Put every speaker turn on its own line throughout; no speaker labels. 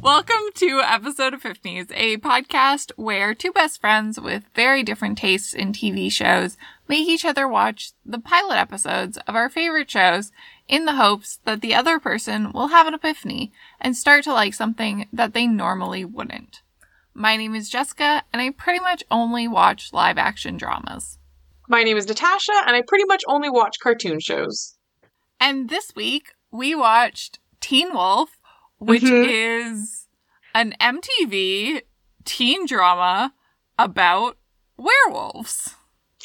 Welcome to episode of Epiphanies, a podcast where two best friends with very different tastes in TV shows make each other watch the pilot episodes of our favorite shows in the hopes that the other person will have an epiphany and start to like something that they normally wouldn't. My name is Jessica, and I pretty much only watch live action dramas.
My name is Natasha, and I pretty much only watch cartoon shows.
And this week, we watched Teen Wolf, which
Mhm.
is an MTV teen drama about werewolves.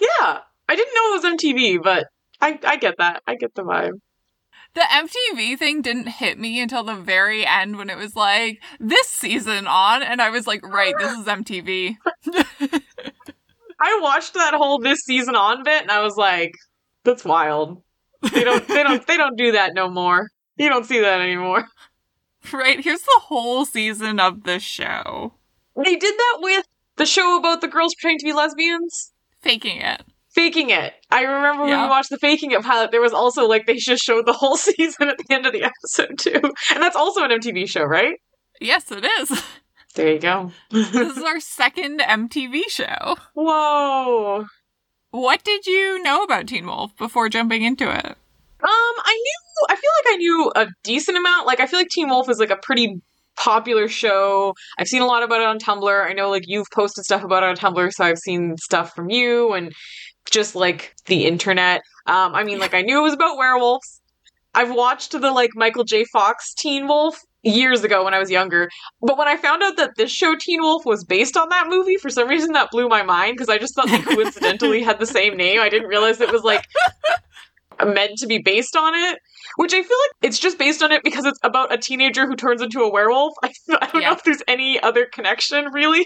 Yeah, I didn't know it was MTV, but I I get that. I get the vibe.
The MTV thing didn't hit me until the very end when it was like, this season on, and I was like, right, this is MTV.
I watched that whole this season on bit, and I was like, that's wild. They don't they don't they don't do that no more. You don't see that anymore.
right, here's the whole season of the show.
They did that with the show about the girls pretending to be lesbians.
Faking it.
Faking it. I remember when
Yeah.
we watched the Faking It pilot, there was also like they just showed the whole season at the end of the episode too. And that's also an MTV show, right?
Yes, it is.
There you go.
this is our second MTV show.
Whoa.
What did you know about Teen Wolf before jumping into it?
Um, I knew. I feel like I knew a decent amount. Like, I feel like Teen Wolf is like a pretty popular show. I've seen a lot about it on Tumblr. I know like you've posted stuff about it on Tumblr, so I've seen stuff from you and just like the internet. Um, I mean, like I knew it was about werewolves. I've watched the like Michael J. Fox Teen Wolf years ago when I was younger. But when I found out that this show Teen Wolf was based on that movie, for some reason that blew my mind because I just thought they coincidentally had the same name. I didn't realize it was like meant to be based on it. Which I feel like it's just based on it because it's about a teenager who turns into a werewolf. I, I don't
Yeah.
know if there's any other connection, really.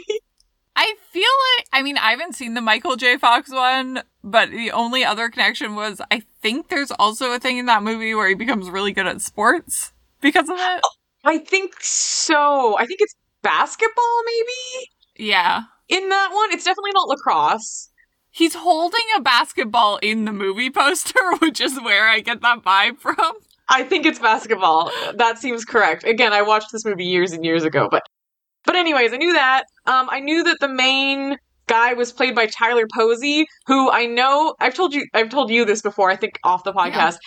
I feel like, I mean, I haven't seen the Michael J. Fox one, but the only other connection was I think there's also a thing in that movie where he becomes really good at sports because of it.
Oh, I think so. I think it's basketball, maybe?
Yeah.
In that one. It's definitely not lacrosse.
He's holding a basketball in the movie poster, which is where I get that vibe from.
I think it's basketball. That seems correct. Again, I watched this movie years and years ago, but but anyways, I knew that. Um, I knew that the main guy was played by Tyler Posey, who I know I've told you I've told you this before, I think off the podcast.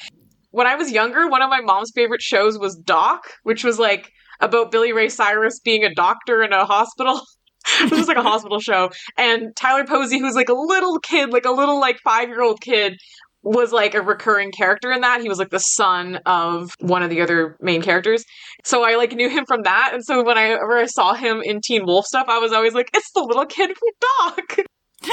When I was younger, one of my mom's favorite shows was Doc, which was like about Billy Ray Cyrus being a doctor in a hospital. this was like a hospital show. And Tyler Posey, who's like a little kid, like a little like five year old kid, was like a recurring character in that. He was like the son of one of the other main characters. So I like knew him from that. And so whenever I saw him in Teen Wolf stuff, I was always like, it's the little kid from Doc.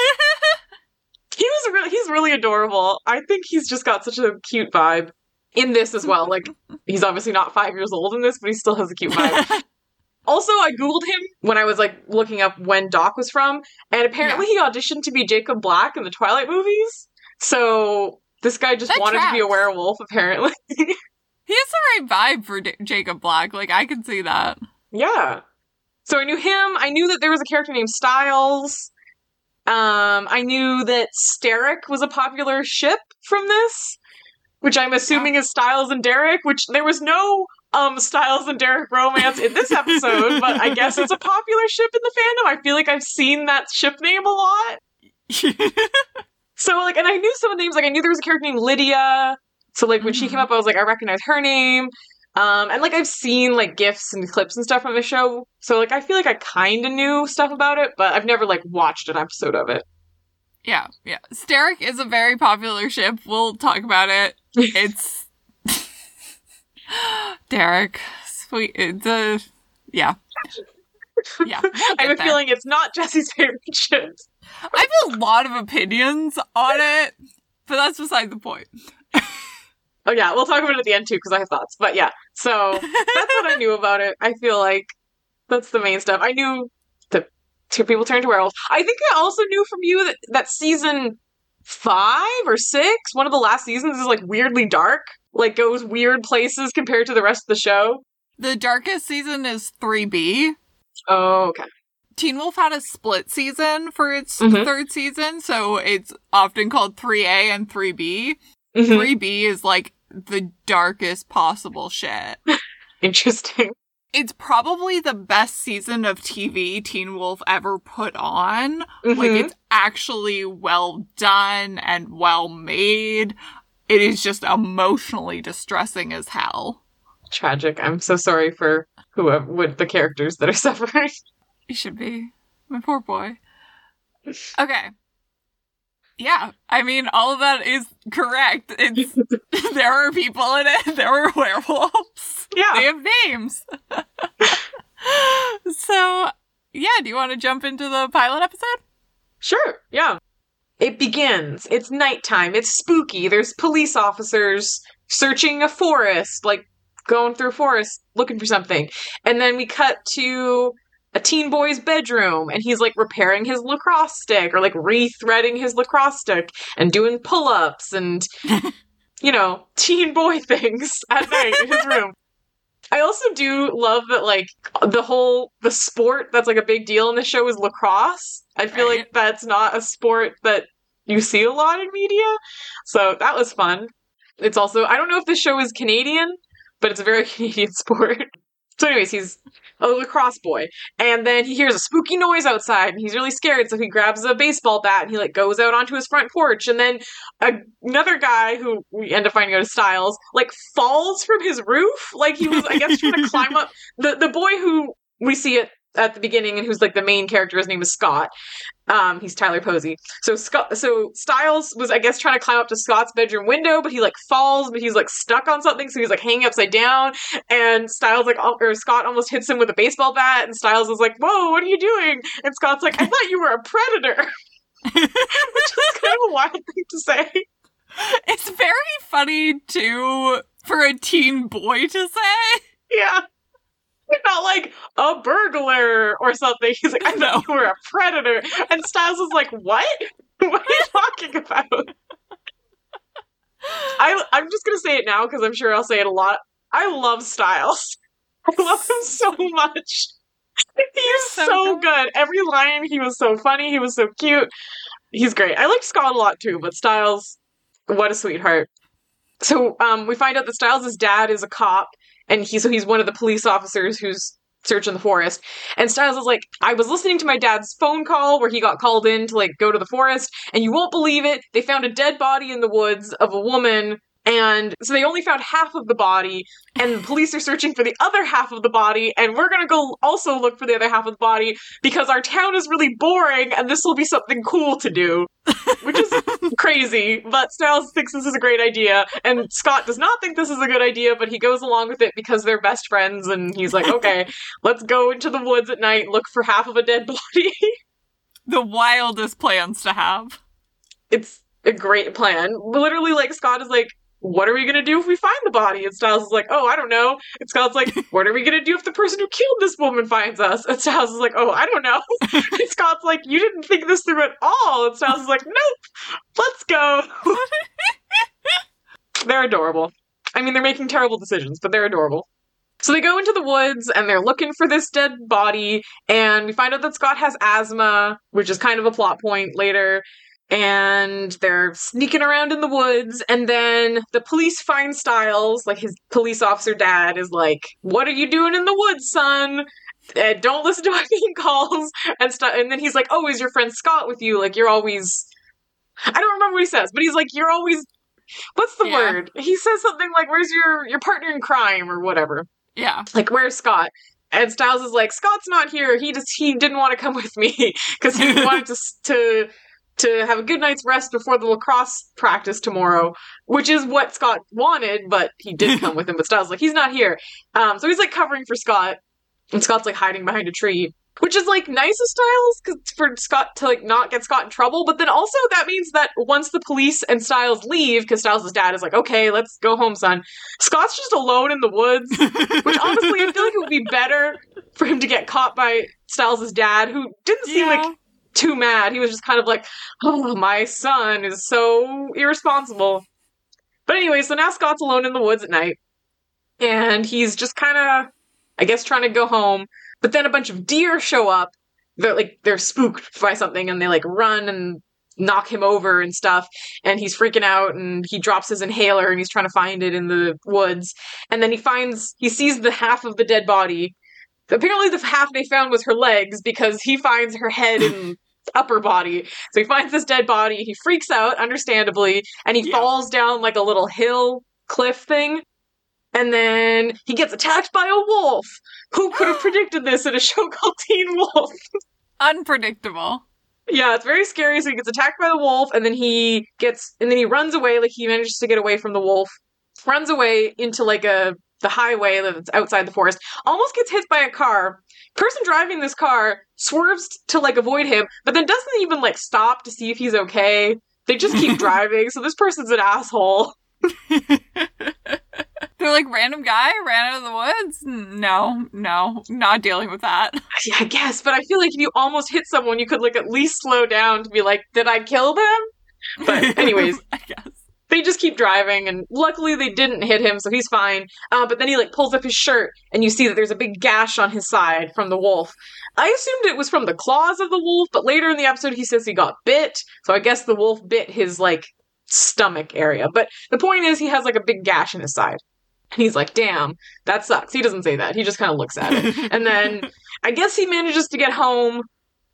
He was really he's really adorable. I think he's just got such a cute vibe. In this as well. Like he's obviously not five years old in this, but he still has a cute vibe. Also, I googled him when I was like looking up when Doc was from, and apparently he auditioned to be Jacob Black in the Twilight movies. So this guy just
That
wanted to be a werewolf, apparently.
he has the right vibe for D- Jacob Black. Like, I can see that.
yeah. So I knew him. I knew that there was a character named Stiles. Um, I knew that Sterek was a popular ship from this, which I'm assuming is Stiles and Derek. Which there was no um Stiles and Derek romance in this episode, but I guess it's a popular ship in the fandom. I feel like I've seen that ship name a lot. So like, and I knew some of the names. Like, I knew there was a character named Lydia. So like, when she
Mhm.
came up, I was like, I recognize her name. Um, and like, I've seen like gifs and clips and stuff from the show. So like, I feel like I kind of knew stuff about it, but I've never like watched an episode of it.
yeah, yeah. Sterek is a very popular ship. We'll talk about it. It's Derek. Sweet. Uh, it's a yeah. Yeah. we'll
I have a
there.
feeling it's not Jesse's favorite ship.
I have a lot of opinions on it, but that's beside the point.
Oh yeah, we'll talk about it at the end too because I have thoughts. But yeah, so that's what I knew about it. I feel like that's the main stuff. I knew that two people turned to werewolves. I think I also knew from you that that season five or six, one of the last seasons, is like weirdly dark. Like goes weird places compared to the rest of the show.
The darkest season is 3B.
Oh, okay.
Teen Wolf had a split season for its
Mhm.
third season, so it's often called 3A and 3B.
Mhm.
3B is like the darkest possible shit.
Interesting.
it's probably the best season of TV Teen Wolf ever put on. Like
Mhm.
it's actually well done and well made. It is just emotionally distressing as hell.
Tragic. I'm so sorry for whoever uh, with the characters that are suffering.
You should be. My poor boy. Okay. Yeah, I mean, all of that is correct. It's there are people in it. There were werewolves.
Yeah.
They have names. so, yeah. Do you want to jump into the pilot episode?
Sure, yeah. It begins. It's nighttime. It's spooky. There's police officers searching a forest, like going through a forest looking for something. And then we cut to a teen boy's bedroom and he's like repairing his lacrosse stick or like re-threading his lacrosse stick and doing pull-ups and you know, teen boy things at night in his room. I also do love that like the whole the sport that's like a big deal in the show is lacrosse. I feel
Right.
like that's not a sport that you see a lot in media. So that was fun. It's also I don't know if this show is Canadian, but it's a very Canadian sport. So anyways, he's a lacrosse boy. And then he hears a spooky noise outside and he's really scared, so he grabs a baseball bat and he like goes out onto his front porch and then a, another guy who we end up finding out is Stiles, like falls from his roof. Like he was, I guess, trying to climb up the the boy who we see it at the beginning and who's like the main character, his name is Scott. Um, he's Tyler Posey. So Scott, so Stiles was, I guess, trying to climb up to Scott's bedroom window, but he like falls, but he's like stuck on something, so he's like hanging upside down. And Stiles like, or Scott almost hits him with a baseball bat, and Stiles is like, "Whoa, what are you doing?" And Scott's like, "I thought you were a predator," which is kind of a wild thing to say.
It's very funny too for a teen boy to say.
Yeah. Not like a burglar or something. He's like, I
No.
thought you were a predator. And Stiles is like, What? What are you talking about? I I'm just gonna say it now because I'm sure I'll say it a lot. I love Stiles. I love him so much. He's
So
so,
good.
good. Every line he was so funny, he was so cute. He's great. I liked Scott a lot too, but Stiles, what a sweetheart. So um, we find out that Stiles' dad is a cop, and he so he's one of the police officers who's searching the forest. And Stiles is like, I was listening to my dad's phone call where he got called in to like go to the forest, and you won't believe it. They found a dead body in the woods of a woman. And so they only found half of the body, and the police are searching for the other half of the body, and we're gonna go also look for the other half of the body because our town is really boring, and this will be something cool to do. Which is crazy, but Stiles thinks this is a great idea, and Scott does not think this is a good idea, but he goes along with it because they're best friends, and he's like, okay, let's go into the woods at night, look for half of a dead body.
The wildest plans to have.
it's a great plan. Literally, like, Scott is like, what are we gonna do if we find the body? And Stiles is like, oh, I don't know. And Scott's like, what are we gonna do if the person who killed this woman finds us? And Stiles is like, oh, I don't know. and Scott's like, you didn't think this through at all. And Stiles is like, nope, let's go. they're adorable. I mean, they're making terrible decisions, but they're adorable. So they go into the woods and they're looking for this dead body, and we find out that Scott has asthma, which is kind of a plot point later. And they're sneaking around in the woods, and then the police find Stiles, like his police officer dad is like, What are you doing in the woods, son? Uh, don't listen to my phone calls and stuff. And then he's like, "Oh, is your friend Scott with you? Like you're always." I don't remember what he says, but he's like, "You're always." What's the
Yeah.
word? He says something like, "Where's your your partner in crime?" or whatever.
Yeah.
Like, "Where's Scott?" And Stiles is like, "Scott's not here. He just he didn't want to come with me because he wanted to to." To have a good night's rest before the lacrosse practice tomorrow, which is what Scott wanted, but he did come with him. But Stiles like he's not here, um, so he's like covering for Scott, and Scott's like hiding behind a tree, which is like nice of Stiles 'cause- for Scott to like not get Scott in trouble. But then also that means that once the police and Stiles leave, because Stiles' dad is like, okay, let's go home, son. Scott's just alone in the woods, which honestly I feel like it would be better for him to get caught by Stiles' dad, who didn't seem
Yeah.
like too mad. He was just kind of like, oh, my son is so irresponsible. But anyway, so now Scott's alone in the woods at night, and he's just kind of, I guess, trying to go home. But then a bunch of deer show up. They're like they're spooked by something, and they like run and knock him over and stuff. And he's freaking out, and he drops his inhaler, and he's trying to find it in the woods. And then he finds he sees the half of the dead body, apparently the half they found was her legs because he finds her head and upper body. So he finds this dead body. He freaks out, understandably, and he
Yeah.
falls down like a little hill cliff thing. And then he gets attacked by a wolf. Who could have predicted this in a show called Teen Wolf?
Unpredictable.
Yeah, it's very scary. So he gets attacked by the wolf, and then he gets, and then he runs away. Like he manages to get away from the wolf, runs away into like a the highway that's outside the forest. Almost gets hit by a car. Person driving this car swerves to like avoid him, but then doesn't even like stop to see if he's okay. They just keep driving. So this person's an asshole.
They're like random guy ran out of the woods. No, no, not dealing with that.
Yeah, I guess, but I feel like if you almost hit someone, you could like at least slow down to be like, "Did I kill them?" But anyways,
I guess.
They just keep driving and luckily they didn't hit him so he's fine. Uh, but then he like pulls up his shirt and you see that there's a big gash on his side from the wolf. I assumed it was from the claws of the wolf but later in the episode he says he got bit so i guess the wolf bit his like stomach area. But the point is he has like a big gash in his side. And he's like damn that sucks. He doesn't say that. He just kind of looks at it. And then i guess he manages to get home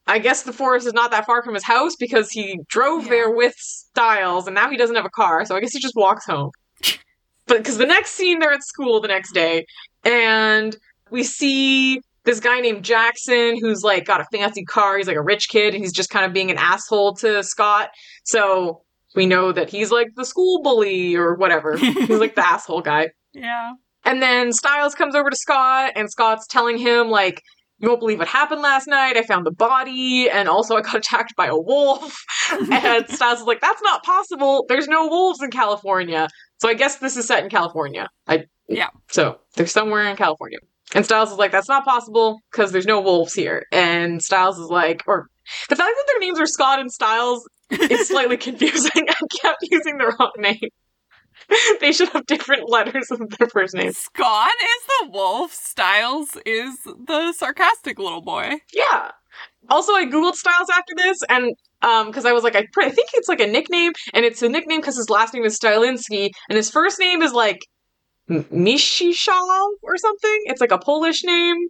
I guess the forest is not that far from his house because he drove
Yeah.
there with Stiles and now he doesn't have a car, so I guess he just walks home. but because the next scene they're at school the next day and we see this guy named Jackson who's like got a fancy car, he's like a rich kid and he's just kind of being an asshole to Scott. So we know that he's like the school bully or whatever. he's like the asshole guy.
yeah.
And then Stiles comes over to Scott, and Scott's telling him, like, you won't believe what happened last night. I found the body, and also I got attacked by a wolf. and Stiles is like, that's not possible. There's no wolves in California. So I guess this is set in California. I
Yeah.
So they're somewhere in California. And Stiles is like, that's not possible because there's no wolves here. And Stiles is like, or the fact that their names are Scott and Stiles is slightly confusing. I kept using the wrong name. they should have different letters of their first names.
Scott is the wolf. Stiles is the sarcastic little boy.
Yeah. Also, I googled Stiles after this, and um, because I was like, I, pr- I think it's like a nickname, and it's a nickname because his last name is Stilinski, and his first name is like M- or something. It's like a Polish name.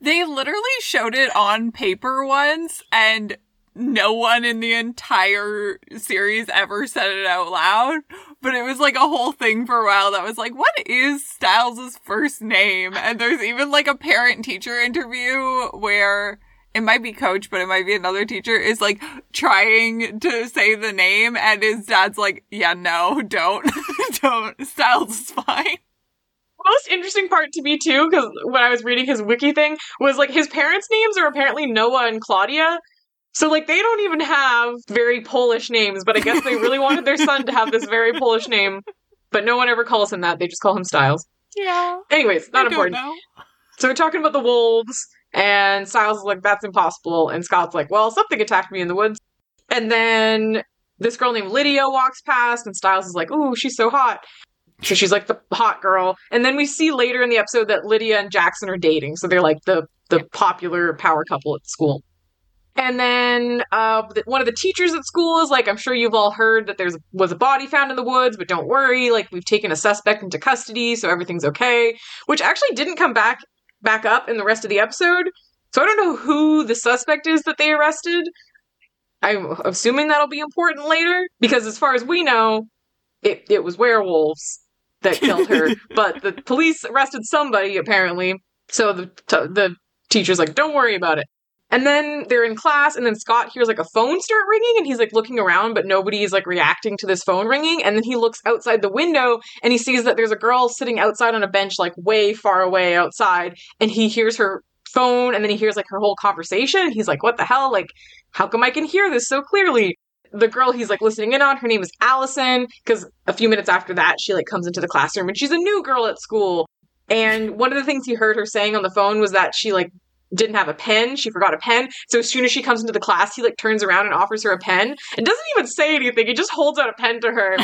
They literally showed it on paper once, and no one in the entire series ever said it out loud. But it was like a whole thing for a while that was like, what is Stiles' first name? And there's even like a parent teacher interview where it might be coach, but it might be another teacher is like trying to say the name and his dad's like, yeah, no, don't, don't. Stiles is fine.
most interesting part to me too, because when I was reading his wiki thing, was like his parents' names are apparently Noah and Claudia. So like they don't even have very Polish names, but I guess they really wanted their son to have this very Polish name. But no one ever calls him that. They just call him Stiles.
Yeah.
Anyways, not important.
know.
So we're talking about the wolves, and Stiles is like, that's impossible. And Scott's like, well, something attacked me in the woods. And then this girl named Lydia walks past, and Stiles is like, ooh, she's so hot. So she's like the hot girl. And then we see later in the episode that Lydia and Jackson are dating. So they're like the, the popular power couple at school. And then uh, one of the teachers at school is like, I'm sure you've all heard that there's was a body found in the woods, but don't worry, like we've taken a suspect into custody, so everything's okay. Which actually didn't come back back up in the rest of the episode. So I don't know who the suspect is that they arrested. I'm assuming that'll be important later because as far as we know, it it was werewolves that killed her, but the police arrested somebody apparently. So the t- the teacher's like, "Don't worry about it." And then they're in class, and then Scott hears like a phone start ringing, and he's like looking around, but nobody's like reacting to this phone ringing. And then he looks outside the window, and he sees that there's a girl sitting outside on a bench, like way far away outside, and he hears her phone, and then he hears like her whole conversation. And he's like, "What the hell? Like, how come I can hear this so clearly?" The girl he's like listening in on, her name is Allison, because a few minutes after that, she like comes into the classroom, and she's a new girl at school. And one of the things he heard her saying on the phone was that she like didn't have a pen. She forgot a pen. So as soon as she comes into the class, he like turns around and offers her a pen and doesn't even say anything. He just holds out a pen to her.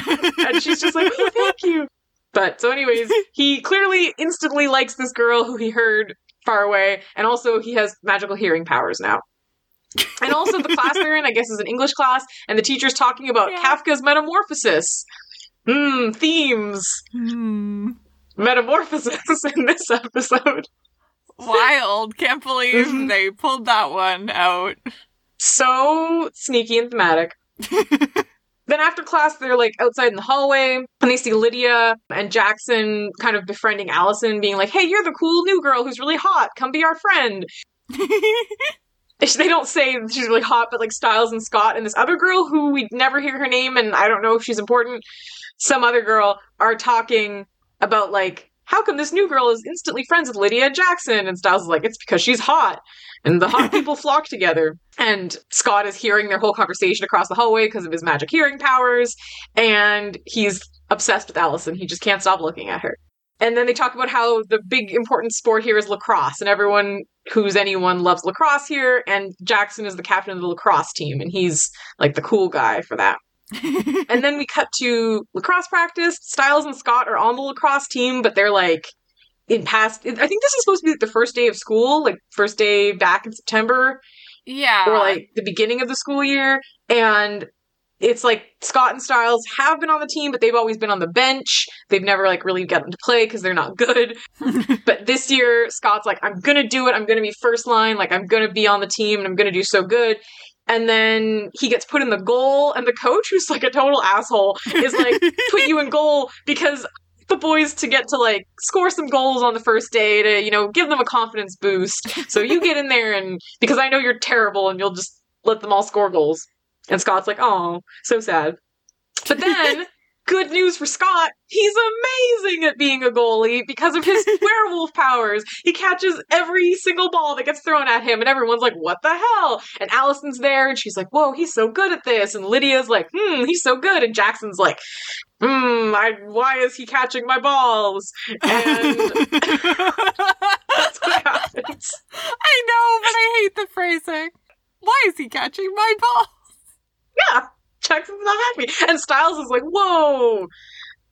and she's just like, oh, thank you. But so, anyways, he clearly instantly likes this girl who he heard far away. And also, he has magical hearing powers now. And also, the class they're in, I guess, is an English class. And the teacher's talking about
Yeah.
Kafka's metamorphosis. Hmm, themes.
Hmm.
Metamorphosis in this episode.
Wild. Can't believe
Mhm.
they pulled that one out.
So sneaky and thematic. Then after class, they're like outside in the hallway, and they see Lydia and Jackson kind of befriending Allison, being like, "Hey, you're the cool new girl who's really hot. Come be our friend." They don't say she's really hot, but like Stiles and Scott and this other girl who we never hear her name, and I don't know if she's important. Some other girl are talking about like, how come this new girl is instantly friends with Lydia Jackson? And Stiles is like, it's because she's hot. And the hot people flock together. And Scott is hearing their whole conversation across the hallway because of his magic hearing powers. And he's obsessed with Allison. He just can't stop looking at her. And then they talk about how the big important sport here is lacrosse, and everyone who's anyone loves lacrosse here. And Jackson is the captain of the lacrosse team, and he's like the cool guy for that. And then we cut to lacrosse practice. Stiles and Scott are on the lacrosse team, but they're like in past. I think this is supposed to be like, the first day of school, like first day back in September,
yeah.
or like the beginning of the school year. And it's like Scott and Stiles have been on the team, but they've always been on the bench. They've never like really gotten to play because they're not good. but this year, Scott's like, I'm gonna do it. I'm gonna be first line. Like I'm gonna be on the team, and I'm gonna do so good. And then he gets put in the goal, and the coach, who's like a total asshole, is like, put you in goal because the boys to get to like score some goals on the first day to you know give them a confidence boost. So you get in there and because I know you're terrible and you'll just let them all score goals. And Scott's like, oh, so sad. But then. Good news for Scott. He's amazing at being a goalie because of his werewolf powers. He catches every single ball that gets thrown at him, and everyone's like, What the hell? And Allison's there, and she's like, Whoa, he's so good at this. And Lydia's like, Hmm, he's so good. And Jackson's like, Hmm, I, why is he catching my balls? And that's what happens.
I know, but I hate the phrasing. Why is he catching my balls?
Yeah, Jackson's not happy. And Stiles is like, whoa,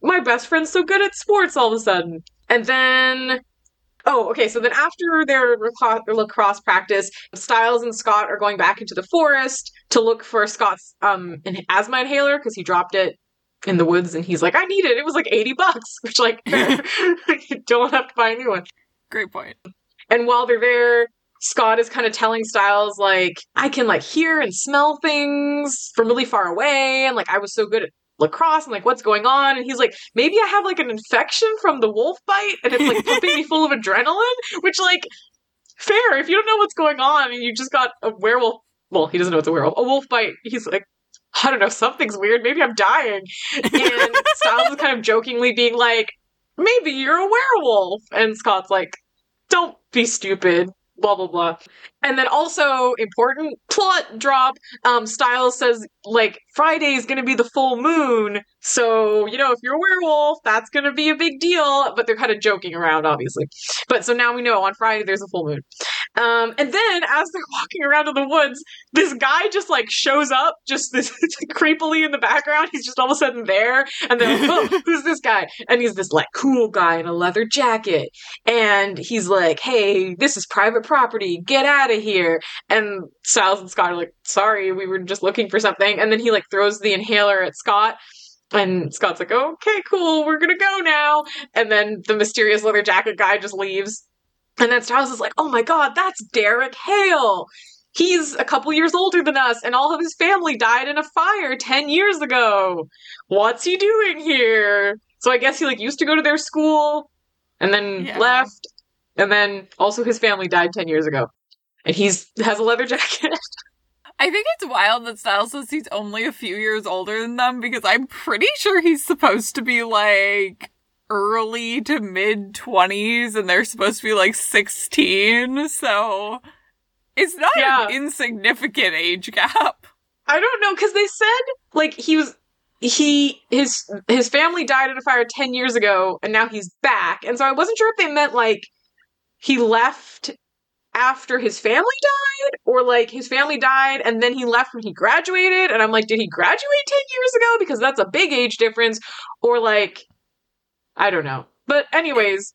my best friend's so good at sports all of a sudden. And then, oh, okay, so then after their lacrosse, practice, Stiles and Scott are going back into the forest to look for Scott's um an asthma inhaler because he dropped it in the woods and he's like, I need it. It was like 80 bucks, which like, you don't have to buy a new one.
Great point.
And while they're there, Scott is kind of telling Stiles, like, I can like hear and smell things from really far away. And like, I was so good at lacrosse and like, what's going on? And he's like, maybe I have like an infection from the wolf bite and it's like pumping me full of adrenaline, which like, fair. If you don't know what's going on and you just got a werewolf, well, he doesn't know it's a werewolf, a wolf bite, he's like, I don't know, something's weird. Maybe I'm dying. And Stiles is kind of jokingly being like, maybe you're a werewolf. And Scott's like, don't be stupid. Blah blah blah. And then also important plot drop. Um, Stiles says like Friday's gonna be the full moon, so you know if you're a werewolf, that's gonna be a big deal. But they're kind of joking around, obviously. But so now we know on Friday there's a full moon. Um, and then as they're walking around in the woods, this guy just like shows up, just this creepily in the background. He's just all of a sudden there, and they're like, "Oh, who's this guy?" And he's this like cool guy in a leather jacket, and he's like, "Hey, this is private property. Get out of here!" And Stiles and Scott are like, "Sorry, we were just looking for something." And then he like throws the inhaler at Scott. And Scott's like, okay, cool, we're gonna go now. And then the mysterious leather jacket guy just leaves. And then Stiles is like, oh my god, that's Derek Hale. He's a couple years older than us, and all of his family died in a fire 10 years ago. What's he doing here? So I guess he like used to go to their school and then
Yeah.
left. And then also his family died 10 years ago. And he's has a leather jacket.
I think it's wild that Stiles says he's only a few years older than them because I'm pretty sure he's supposed to be like early to mid 20s and they're supposed to be like 16. So it's not
Yeah.
an insignificant age gap.
I don't know because they said like he was he his his family died in a fire 10 years ago and now he's back. And so I wasn't sure if they meant like he left after his family died or like his family died and then he left when he graduated and I'm like did he graduate 10 years ago because that's a big age difference or like I don't know. But anyways,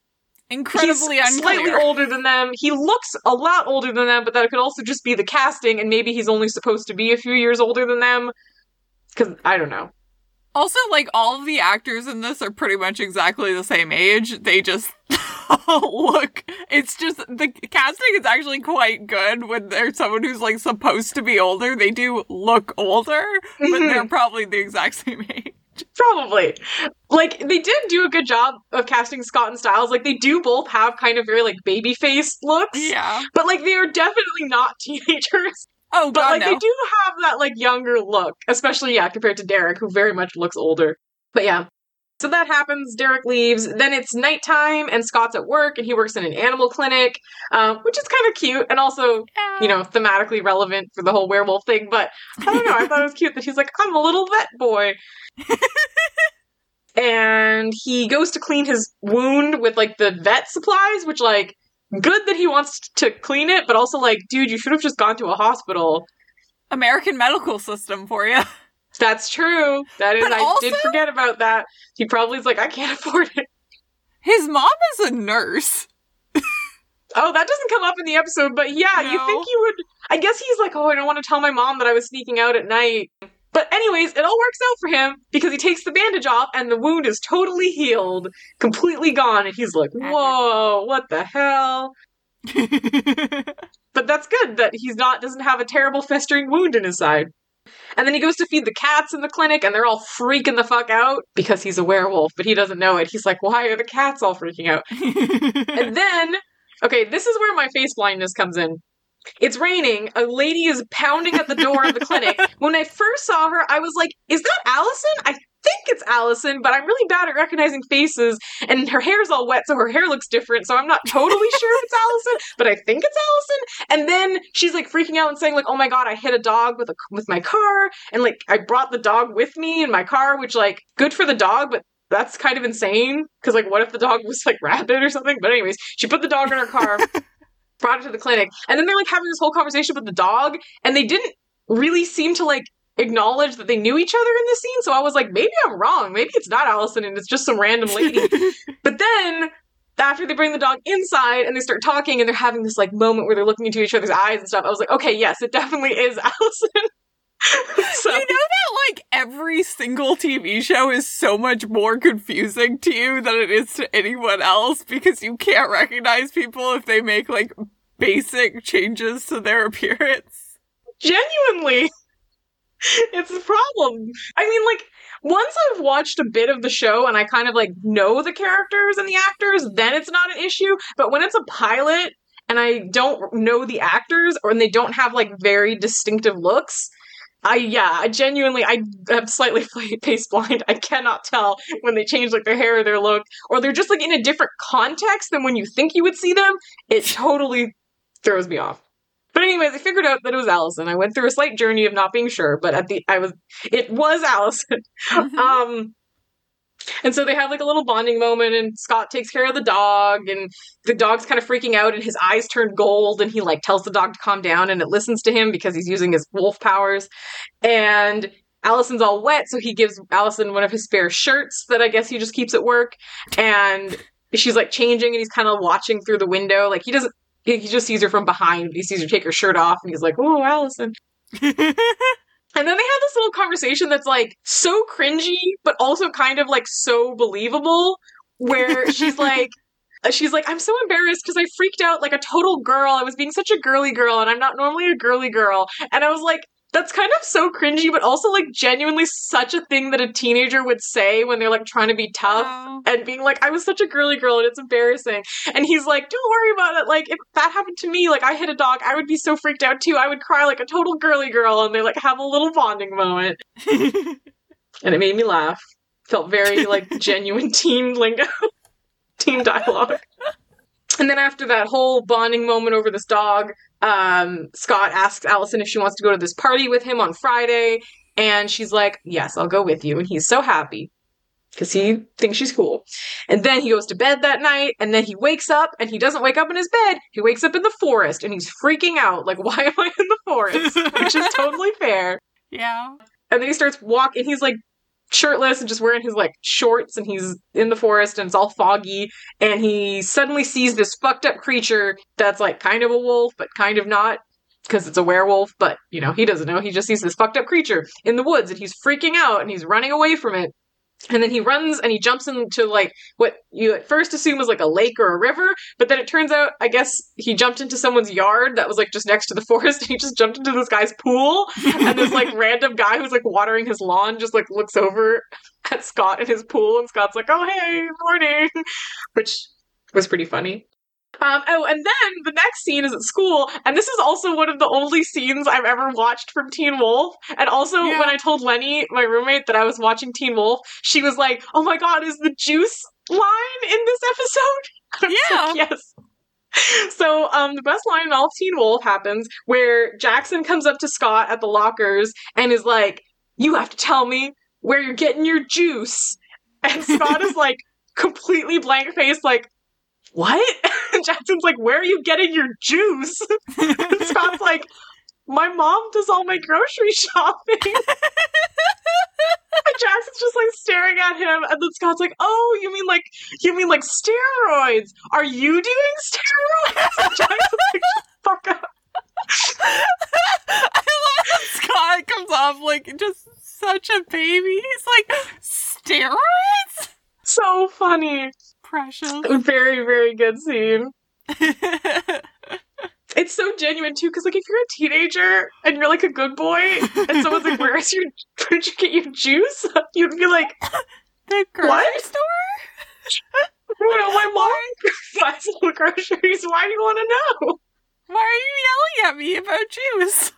Incredibly
he's
unclear.
slightly older than them. He looks a lot older than them, but that could also just be the casting, and maybe he's only supposed to be a few years older than them. Because I don't know.
Also, like all of the actors in this are pretty much exactly the same age. They just look, it's just the casting is actually quite good when there's someone who's like supposed to be older. They do look older, but
Mhm.
they're probably the exact same age.
Probably. Like they did do a good job of casting Scott and Stiles. Like they do both have kind of very like baby face looks.
Yeah.
But like they are definitely not teenagers.
Oh
But
god,
like
no.
they do have that like younger look, especially yeah, compared to Derek, who very much looks older. But yeah. So that happens. Derek leaves. Then it's nighttime, and Scott's at work, and he works in an animal clinic, um, which is kind of cute, and also
Yeah.
you know thematically relevant for the whole werewolf thing. But I don't know. I thought it was cute that he's like, I'm a little vet boy. and he goes to clean his wound with like the vet supplies, which like good that he wants to clean it, but also like, dude, you should have just gone to a hospital.
American medical system for you.
That's true. That is,
But
I did forget about that. He probably is like, I can't afford it.
His mom is a nurse.
Oh, that doesn't come up in the episode, but yeah, you think you would. I guess he's like, oh, I don't want to tell my mom that I was sneaking out at night. But, anyways, it all works out for him because he takes the bandage off and the wound is totally healed, completely gone. And he's like, whoa, what the hell? But that's good that he's not, doesn't have a terrible festering wound in his side. And then he goes to feed the cats in the clinic and they're all freaking the fuck out because he's a werewolf, but he doesn't know it. He's like, why are the cats all freaking out? And then, okay, this is where my face blindness comes in. It's raining. A lady is pounding at the door of the clinic. When I first saw her, I was like, is that Allison? I think it's Allison, but I'm really bad at recognizing faces, and her hair's all wet, so her hair looks different, so I'm not totally sure if it's Allison, but I think it's Allison. And then she's like freaking out and saying, like, oh my god, I hit a dog with a with my car, and like I brought the dog with me in my car, which like good for the dog, but that's kind of insane because like what if the dog was like rabid or something but anyways she put the dog in her car brought it to the clinic and then they're like having this whole conversation with the dog and they didn't really seem to like acknowledge that they knew each other in this scene. So i was like maybe i'm wrong. Maybe it's not allison and it's just some random lady. But then after they bring the dog inside and they start talking and they're having this like moment where they're looking into each other's eyes and stuff i was like okay yes it definitely is allison. So
You know that like every single TV show is so much more confusing to you than it is to anyone else because you can't recognize people if they make like basic changes to their appearance.
genuinely it's a problem i mean like once i've watched a bit of the show and i kind of like know the characters and the actors then it's not an issue but when it's a pilot and i don't know the actors or and they don't have like very distinctive looks I yeah, I genuinely I am slightly face blind. I cannot tell when they change like their hair or their look, or they're just like in a different context than when you think you would see them. It totally throws me off. But anyways, I figured out that it was Allison. I went through a slight journey of not being sure, but at the I was it was Allison. um and so they have like a little bonding moment and Scott takes care of the dog and the dog's kind of freaking out and his eyes turn gold and he like tells the dog to calm down and it listens to him because he's using his wolf powers. And Allison's all wet, so he gives Allison one of his spare shirts that I guess he just keeps at work. And she's like changing and he's kind of watching through the window. Like he doesn't he he just sees her from behind. He sees her take her shirt off and he's like, Oh, Allison. And then they have this little conversation that's like so cringy, but also kind of like so believable, where she's like, uh, she's like, I'm so embarrassed because I freaked out like a total girl. I was being such a girly girl, and I'm not normally a girly girl. And I was like, that's kind of so cringy, but also like genuinely such a thing that a teenager would say when they're like trying to be tough
Wow.
and being like, I was such a girly girl and it's embarrassing. And he's like, Don't worry about it. Like, if that happened to me, like I hit a dog, I would be so freaked out too. I would cry like a total girly girl. And they like have a little bonding moment. And it made me laugh. Felt very like genuine teen lingo, teen dialogue. And then after that whole bonding moment over this dog, um, Scott asks Allison if she wants to go to this party with him on Friday. And she's like, Yes, I'll go with you. And he's so happy because he thinks she's cool. And then he goes to bed that night, and then he wakes up, and he doesn't wake up in his bed. He wakes up in the forest, and he's freaking out. Like, why am I in the forest? Which is totally fair.
yeah.
And then he starts walking. He's like shirtless and just wearing his like shorts, and he's in the forest, and it's all foggy. And he suddenly sees this fucked up creature that's like kind of a wolf, but kind of not. Because it's a werewolf, but you know, he doesn't know. He just sees this fucked up creature in the woods and he's freaking out and he's running away from it. And then he runs and he jumps into like what you at first assume is like a lake or a river, but then it turns out, I guess, he jumped into someone's yard that was like just next to the forest. And he just jumped into this guy's pool, and this like random guy who's like watering his lawn just like looks over at Scott in his pool, and Scott's like, "Oh hey, morning," which was pretty funny. Um, oh, and then the next scene is at school, and this is also one of the only scenes I've ever watched from Teen Wolf. And also,
Yeah.
when I told Lenny, my roommate, that I was watching Teen Wolf, she was like, "Oh my god, is the juice line in this episode?"
Yeah.
like, yes. So, um, the best line in all of Teen Wolf happens where Jackson comes up to Scott at the lockers and is like, "You have to tell me where you're getting your juice," and Scott is like completely blank faced, like, "What?" And Jackson's like, "Where are you getting your juice?" And Scott's like, "My mom does all my grocery shopping." and Jackson's just like staring at him, and then Scott's like, "Oh, you mean like you mean like steroids? Are you doing steroids?" And Jackson's like, "Fuck up."
I love that Scott comes off like just such a baby. He's like, steroids?
So funny.
Precious.
Very very good scene. It's so genuine too, because like if you're a teenager and you're like a good boy, and someone's like, "Where's your? Where'd you get your juice?" You'd be like,
the grocery
What?
store?
"Well, my mom buys all the groceries. Why do you want to know?"
Why are you yelling at me about juice?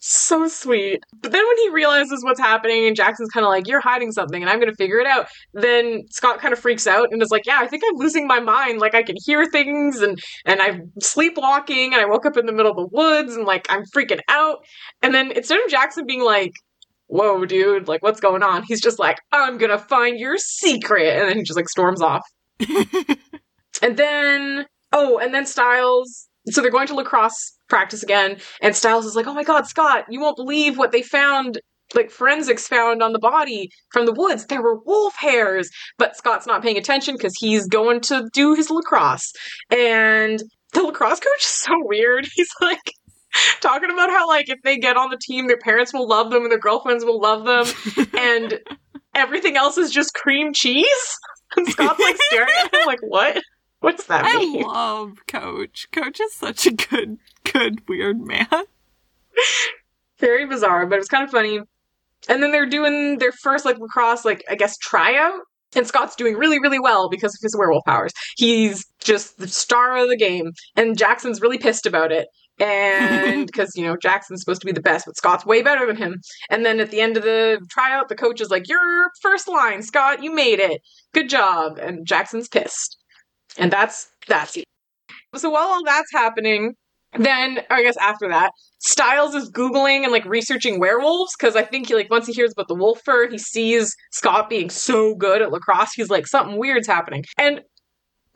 So sweet. But then when he realizes what's happening and Jackson's kind of like, you're hiding something and I'm going to figure it out, then Scott kind of freaks out and is like, yeah, I think I'm losing my mind. Like I can hear things and, and I'm sleepwalking and I woke up in the middle of the woods and like I'm freaking out. And then instead of Jackson being like, whoa, dude, like what's going on? He's just like, I'm going to find your secret. And then he just like storms off. And then, oh, and then Stiles. So they're going to lacrosse practice again, and Stiles is like, "Oh my God, Scott, you won't believe what they found." Like forensics found on the body from the woods, there were wolf hairs. But Scott's not paying attention because he's going to do his lacrosse. And the lacrosse coach is so weird. He's like talking about how like if they get on the team, their parents will love them and their girlfriends will love them, and everything else is just cream cheese. And Scott's like staring at him like, "What? What's that
I
mean?"
love Coach. Coach is such a good, good, weird man.
very bizarre, but it was kind of funny. And then they're doing their first like lacrosse, like I guess tryout. And Scott's doing really, really well because of his werewolf powers. He's just the star of the game. And Jackson's really pissed about it. And because, you know, Jackson's supposed to be the best, but Scott's way better than him. And then at the end of the tryout, the coach is like, Your first line, Scott, you made it. Good job. And Jackson's pissed. And that's that's it. So while all that's happening, then I guess after that, Stiles is googling and like researching werewolves because I think he like once he hears about the wolf fur, he sees Scott being so good at lacrosse. He's like something weird's happening, and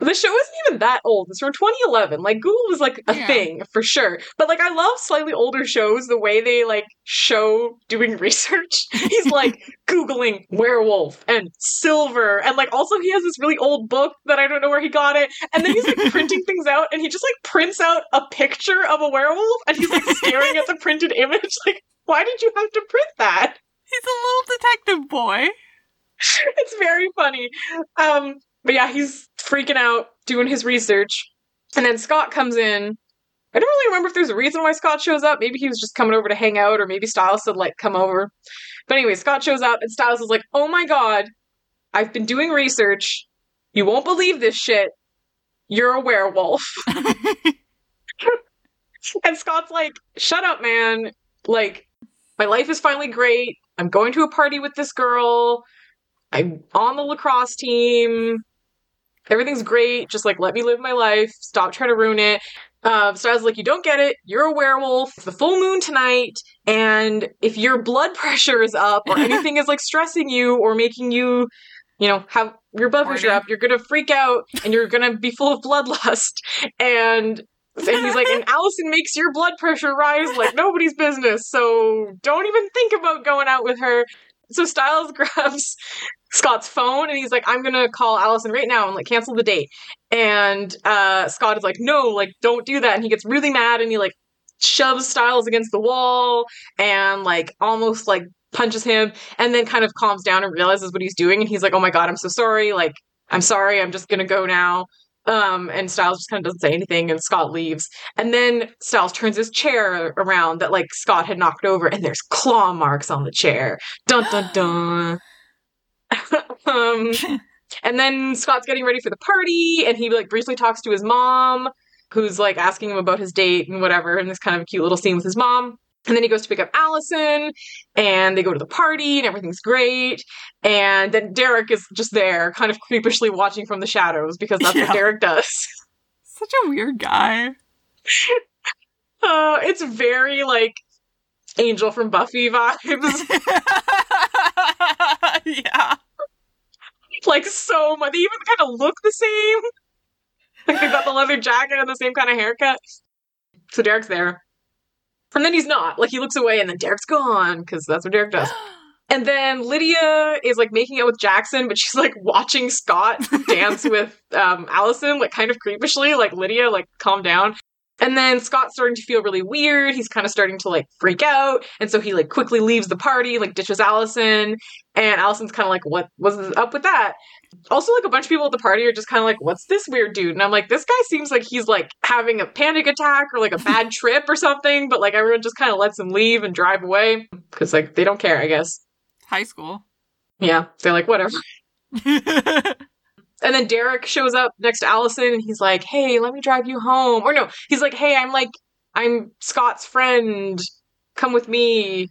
the show isn't even that old. It's from 2011. Like Google was like a
Yeah.
thing for sure. But like I love slightly older shows the way they like show doing research. He's like googling werewolf and silver and like also he has this really old book that I don't know where he got it. And then he's like printing things out and he just like prints out a picture of a werewolf and he's like staring at the printed image like why did you have to print that?
He's a little detective boy.
it's very funny. Um, but yeah, he's freaking out doing his research, and then Scott comes in. I don't really remember if there's a reason why Scott shows up. Maybe he was just coming over to hang out, or maybe Stiles said like come over. But anyway, Scott shows up, and Stiles is like, "Oh my god, I've been doing research. You won't believe this shit. You're a werewolf." and Scott's like, "Shut up, man. Like, my life is finally great. I'm going to a party with this girl." I'm on the lacrosse team. Everything's great. Just like let me live my life. Stop trying to ruin it. Uh, so I was like, you don't get it. You're a werewolf. It's the full moon tonight, and if your blood pressure is up or anything is like stressing you or making you, you know, have your blood pressure up, you're gonna freak out and you're gonna be full of bloodlust. And and he's like, and Allison makes your blood pressure rise like nobody's business. So don't even think about going out with her. So Stiles grabs Scott's phone and he's like, I'm gonna call Allison right now and like cancel the date. And uh Scott is like, no, like don't do that. And he gets really mad and he like shoves Stiles against the wall and like almost like punches him, and then kind of calms down and realizes what he's doing. And he's like, oh my God, I'm so sorry. Like, I'm sorry. I'm just to go now. Um, and Stiles just kind of doesn't say anything, and Scott leaves. And then Stiles turns his chair around that like Scott had knocked over, and there's claw marks on the chair. Dun dun dun. um, and then Scott's getting ready for the party, and he like briefly talks to his mom, who's like asking him about his date and whatever, and this kind of cute little scene with his mom. And then he goes to pick up Allison, and they go to the party, and everything's great. And then Derek is just there, kind of creepishly watching from the shadows because that's
Yeah.
what Derek does.
Such a weird guy.
Uh, it's very like Angel from Buffy vibes.
yeah.
like so much. They even kind of look the same. Like they got the leather jacket and the same kind of haircut. So Derek's there. And then he's not. Like he looks away and then Derek's gone because that's what Derek does. And then Lydia is like making out with Jackson, but she's like watching Scott dance with um, Allison, like kind of creepishly. Like Lydia, like calm down. And then Scott's starting to feel really weird. He's kind of starting to like freak out, and so he like quickly leaves the party, like ditches Allison. And Allison's kind of like, "What was up with that?" Also, like a bunch of people at the party are just kind of like, "What's this weird dude?" And I'm like, "This guy seems like he's like having a panic attack or like a bad trip or something." But like everyone just kind of lets him leave and drive away because like they don't care, I guess.
High school.
Yeah, they're like, whatever. And then Derek shows up next to Allison and he's like, hey, let me drive you home. Or no, he's like, hey, I'm like, I'm Scott's friend. Come with me.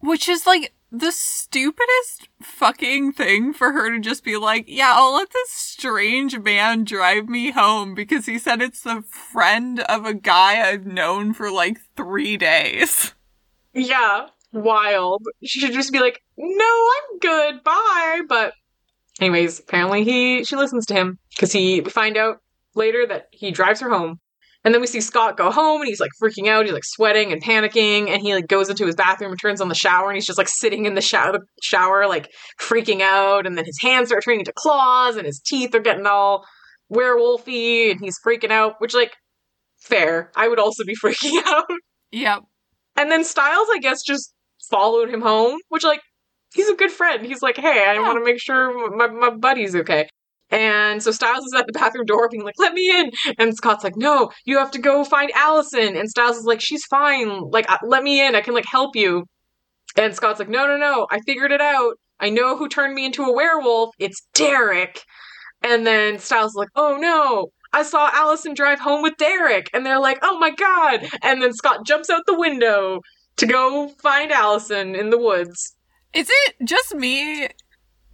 Which is like the stupidest fucking thing for her to just be like, yeah, I'll let this strange man drive me home because he said it's the friend of a guy I've known for like three days.
Yeah, wild. She should just be like, no, I'm good. Bye. But, anyways, apparently he she listens to him because he we find out later that he drives her home. And then we see Scott go home and he's like freaking out. He's like sweating and panicking. And he like goes into his bathroom and turns on the shower and he's just like sitting in the shower, shower like freaking out. And then his hands start turning into claws and his teeth are getting all werewolfy and he's freaking out, which like fair. I would also be freaking out.
Yep.
And then Stiles, I guess, just followed him home, which like he's a good friend. He's like, hey, I
Yeah.
want to make sure my my buddy's okay. And so Stiles is at the bathroom door being like, let me in. And Scott's like, no, you have to go find Allison. And Stiles is like, she's fine. Like, uh, let me in. I can like help you. And Scott's like, no, no, no. I figured it out. I know who turned me into a werewolf. It's Derek. And then Stiles is like, oh no. I saw Allison drive home with Derek. And they're like, oh my God. And then Scott jumps out the window to go find Allison in the woods.
Is it just me?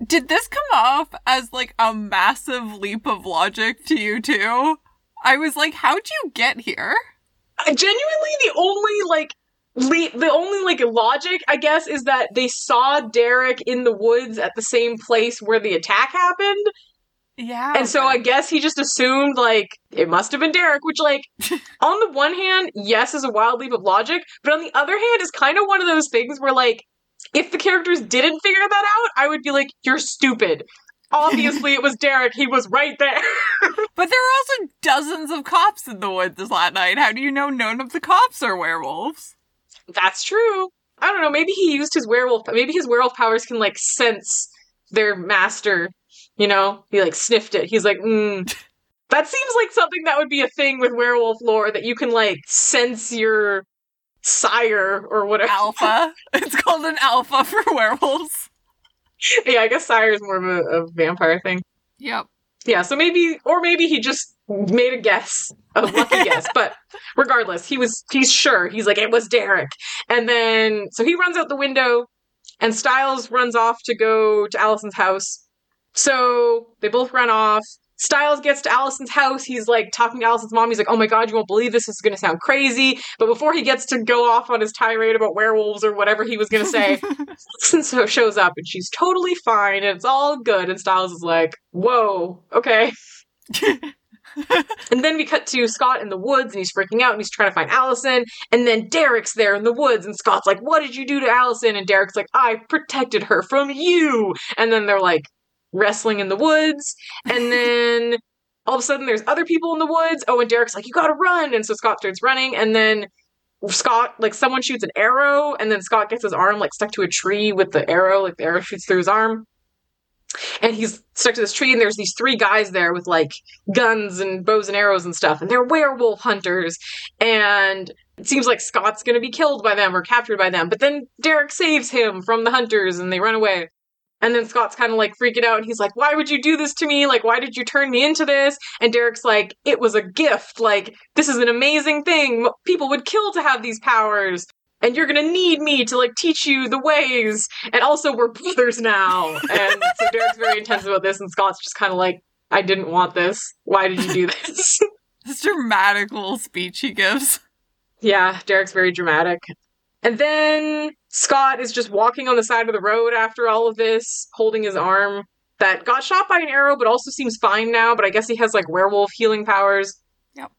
Did this come off as like a massive leap of logic to you too? I was like, how'd you get here?
Genuinely the only like le- the only like logic i guess is that they saw derek in the woods at the same place where the attack happened
Yeah.
and so i guess he just assumed like it must have been derek which like on the one hand yes is a wild leap of logic but on the other hand is kind of one of those things where like if the characters didn't figure that out i would be like you're stupid obviously it was derek he was right there
But there are also dozens of cops in the woods that night. How do you know none of the cops are werewolves?
That's true. I don't know. Maybe he used his werewolf. Maybe his werewolf powers can like sense their master. You know, he like sniffed it. He's like, mm. that seems like something that would be a thing with werewolf lore that you can like sense your sire or whatever.
Alpha. it's called an alpha for werewolves.
yeah, I guess sire is more of a, a vampire thing.
Yep.
Yeah, so maybe, or maybe he just made a guess, a lucky guess. But regardless, he was, he's sure. He's like, it was Derek. And then, so he runs out the window, and Stiles runs off to go to Allison's house. So they both run off. Stiles gets to Allison's house. He's like talking to Allison's mom. He's like, oh my god, you won't believe this. This is going to sound crazy. But before he gets to go off on his tirade about werewolves or whatever he was going to say, Allison so shows up and she's totally fine and it's all good. And Stiles is like, whoa, okay. and then we cut to Scott in the woods and he's freaking out and he's trying to find Allison. And then Derek's there in the woods and Scott's like, what did you do to Allison? And Derek's like, I protected her from you. And then they're like wrestling in the woods. And then all of a sudden there's other people in the woods. Oh, and Derek's like, you gotta run. And so Scott starts running. And then Scott, like someone shoots an arrow, and then Scott gets his arm like stuck to a tree with the arrow, like the arrow shoots through his arm. And he's stuck to this tree, and there's these three guys there with like guns and bows and arrows and stuff, and they're werewolf hunters. And it seems like Scott's gonna be killed by them or captured by them, but then Derek saves him from the hunters and they run away. And then Scott's kind of like freaking out and he's like, Why would you do this to me? Like, why did you turn me into this? And Derek's like, It was a gift. Like, this is an amazing thing. People would kill to have these powers. And you're gonna need me to like teach you the ways. And also, we're brothers now. And so Derek's very intense about this, and Scott's just kind of like, I didn't want this. Why did you do this?
This dramatic little speech he gives.
Yeah, Derek's very dramatic. And then Scott is just walking on the side of the road after all of this, holding his arm that got shot by an arrow, but also seems fine now. But I guess he has like werewolf healing powers.
Yep.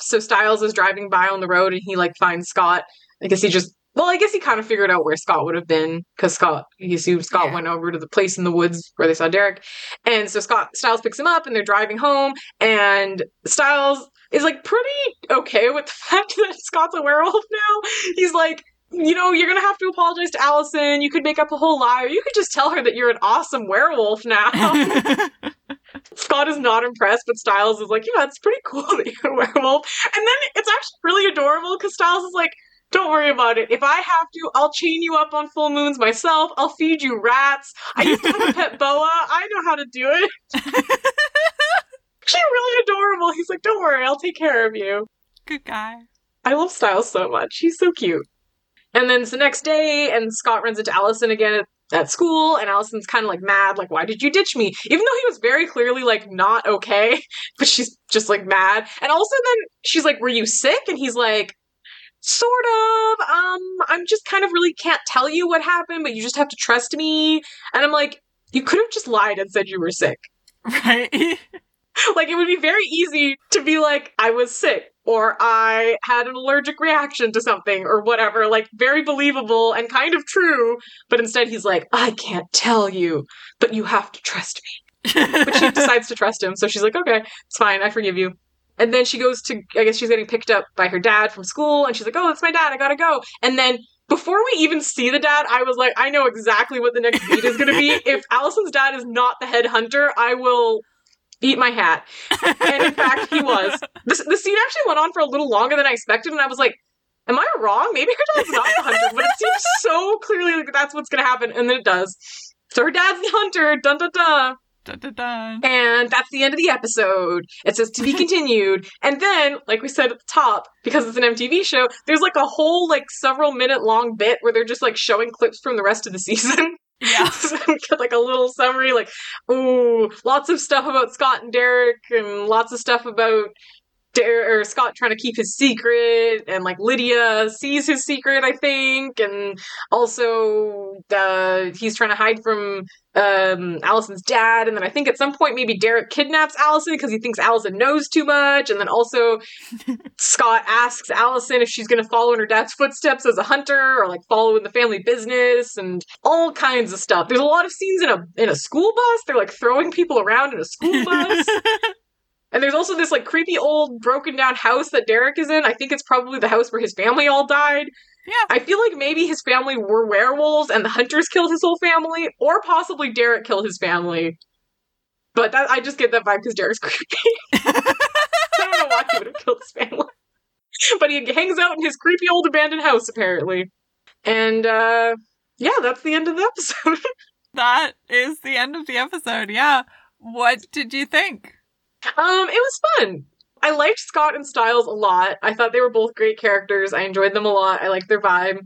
So Stiles is driving by on the road and he like finds Scott. I guess he just well, I guess he kind of figured out where Scott would have been because Scott he assumed Scott
Yeah.
went over to the place in the woods where they saw Derek. And so Scott Stiles picks him up and they're driving home and Stiles is like pretty okay with the fact that Scott's a werewolf now. He's like, you know, you're gonna have to apologize to Allison. You could make up a whole lie, or you could just tell her that you're an awesome werewolf now. Scott is not impressed, but Stiles is like, yeah, it's pretty cool that you're a werewolf. And then it's actually really adorable because Stiles is like, don't worry about it. If I have to, I'll chain you up on full moons myself. I'll feed you rats. I used to have a pet boa. I know how to do it. She's really adorable. He's like, don't worry, I'll take care of you.
Good guy.
I love Stiles so much. He's so cute. And then it's the next day, and Scott runs into Allison again at, school, and Allison's kind of like mad, like, why did you ditch me? Even though he was very clearly like not okay, but she's just like mad. And also then she's like, were you sick? And he's like, sort of. Um, I'm just kind of really can't tell you what happened, but you just have to trust me. And I'm like, you could have just lied and said you were sick.
Right?
like it would be very easy to be like i was sick or i had an allergic reaction to something or whatever like very believable and kind of true but instead he's like i can't tell you but you have to trust me. But she decides to trust him so she's like okay it's fine i forgive you. And then she goes to i guess she's getting picked up by her dad from school and she's like oh that's my dad i gotta go. And then before we even see the dad, I was like, I know exactly what the next beat is going to be. If Allison's dad is not the head hunter, I will eat my hat. And in fact, he was. This, the scene actually went on for a little longer than I expected, and I was like, Am I wrong? Maybe her dad's not the hunter, but it seems so clearly like that's what's going to happen, and then it does. So her dad's the hunter, dun dun dun.
dun, dun, dun.
And that's the end of the episode. It says to be continued. And then, like we said at the top, because it's an MTV show, there's like a whole like several minute long bit where they're just like showing clips from the rest of the season.
Yeah.
like a little summary, like, ooh, lots of stuff about Scott and Derek, and lots of stuff about Der- or Scott trying to keep his secret, and like Lydia sees his secret, I think, and also uh, he's trying to hide from um, Allison's dad, and then I think at some point maybe Derek kidnaps Allison because he thinks Allison knows too much, and then also Scott asks Allison if she's going to follow in her dad's footsteps as a hunter or like follow in the family business and all kinds of stuff. There's a lot of scenes in a in a school bus. They're like throwing people around in a school bus. And there's also this like creepy old broken down house that Derek is in. I think it's probably the house where his family all died.
Yeah.
I feel like maybe his family were werewolves and the hunters killed his whole family, or possibly Derek killed his family. But that I just get that vibe because Derek's creepy. I don't know why he would have killed his family. But he hangs out in his creepy old abandoned house, apparently. And uh yeah, that's the end of the episode.
that is the end of the episode. Yeah. What did you think?
Um, it was fun. I liked Scott and Stiles a lot. I thought they were both great characters. I enjoyed them a lot. I liked their vibe.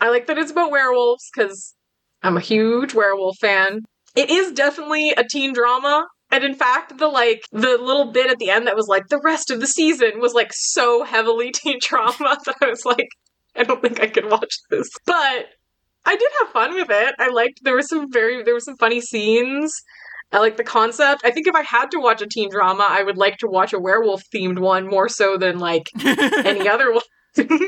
I like that it's about werewolves because I'm a huge werewolf fan. It is definitely a teen drama. And in fact, the like the little bit at the end that was like the rest of the season was like so heavily teen drama that I was like, I don't think I could watch this. But I did have fun with it. I liked there were some very there were some funny scenes. I like the concept. I think if I had to watch a teen drama, I would like to watch a werewolf themed one more so than like any other one.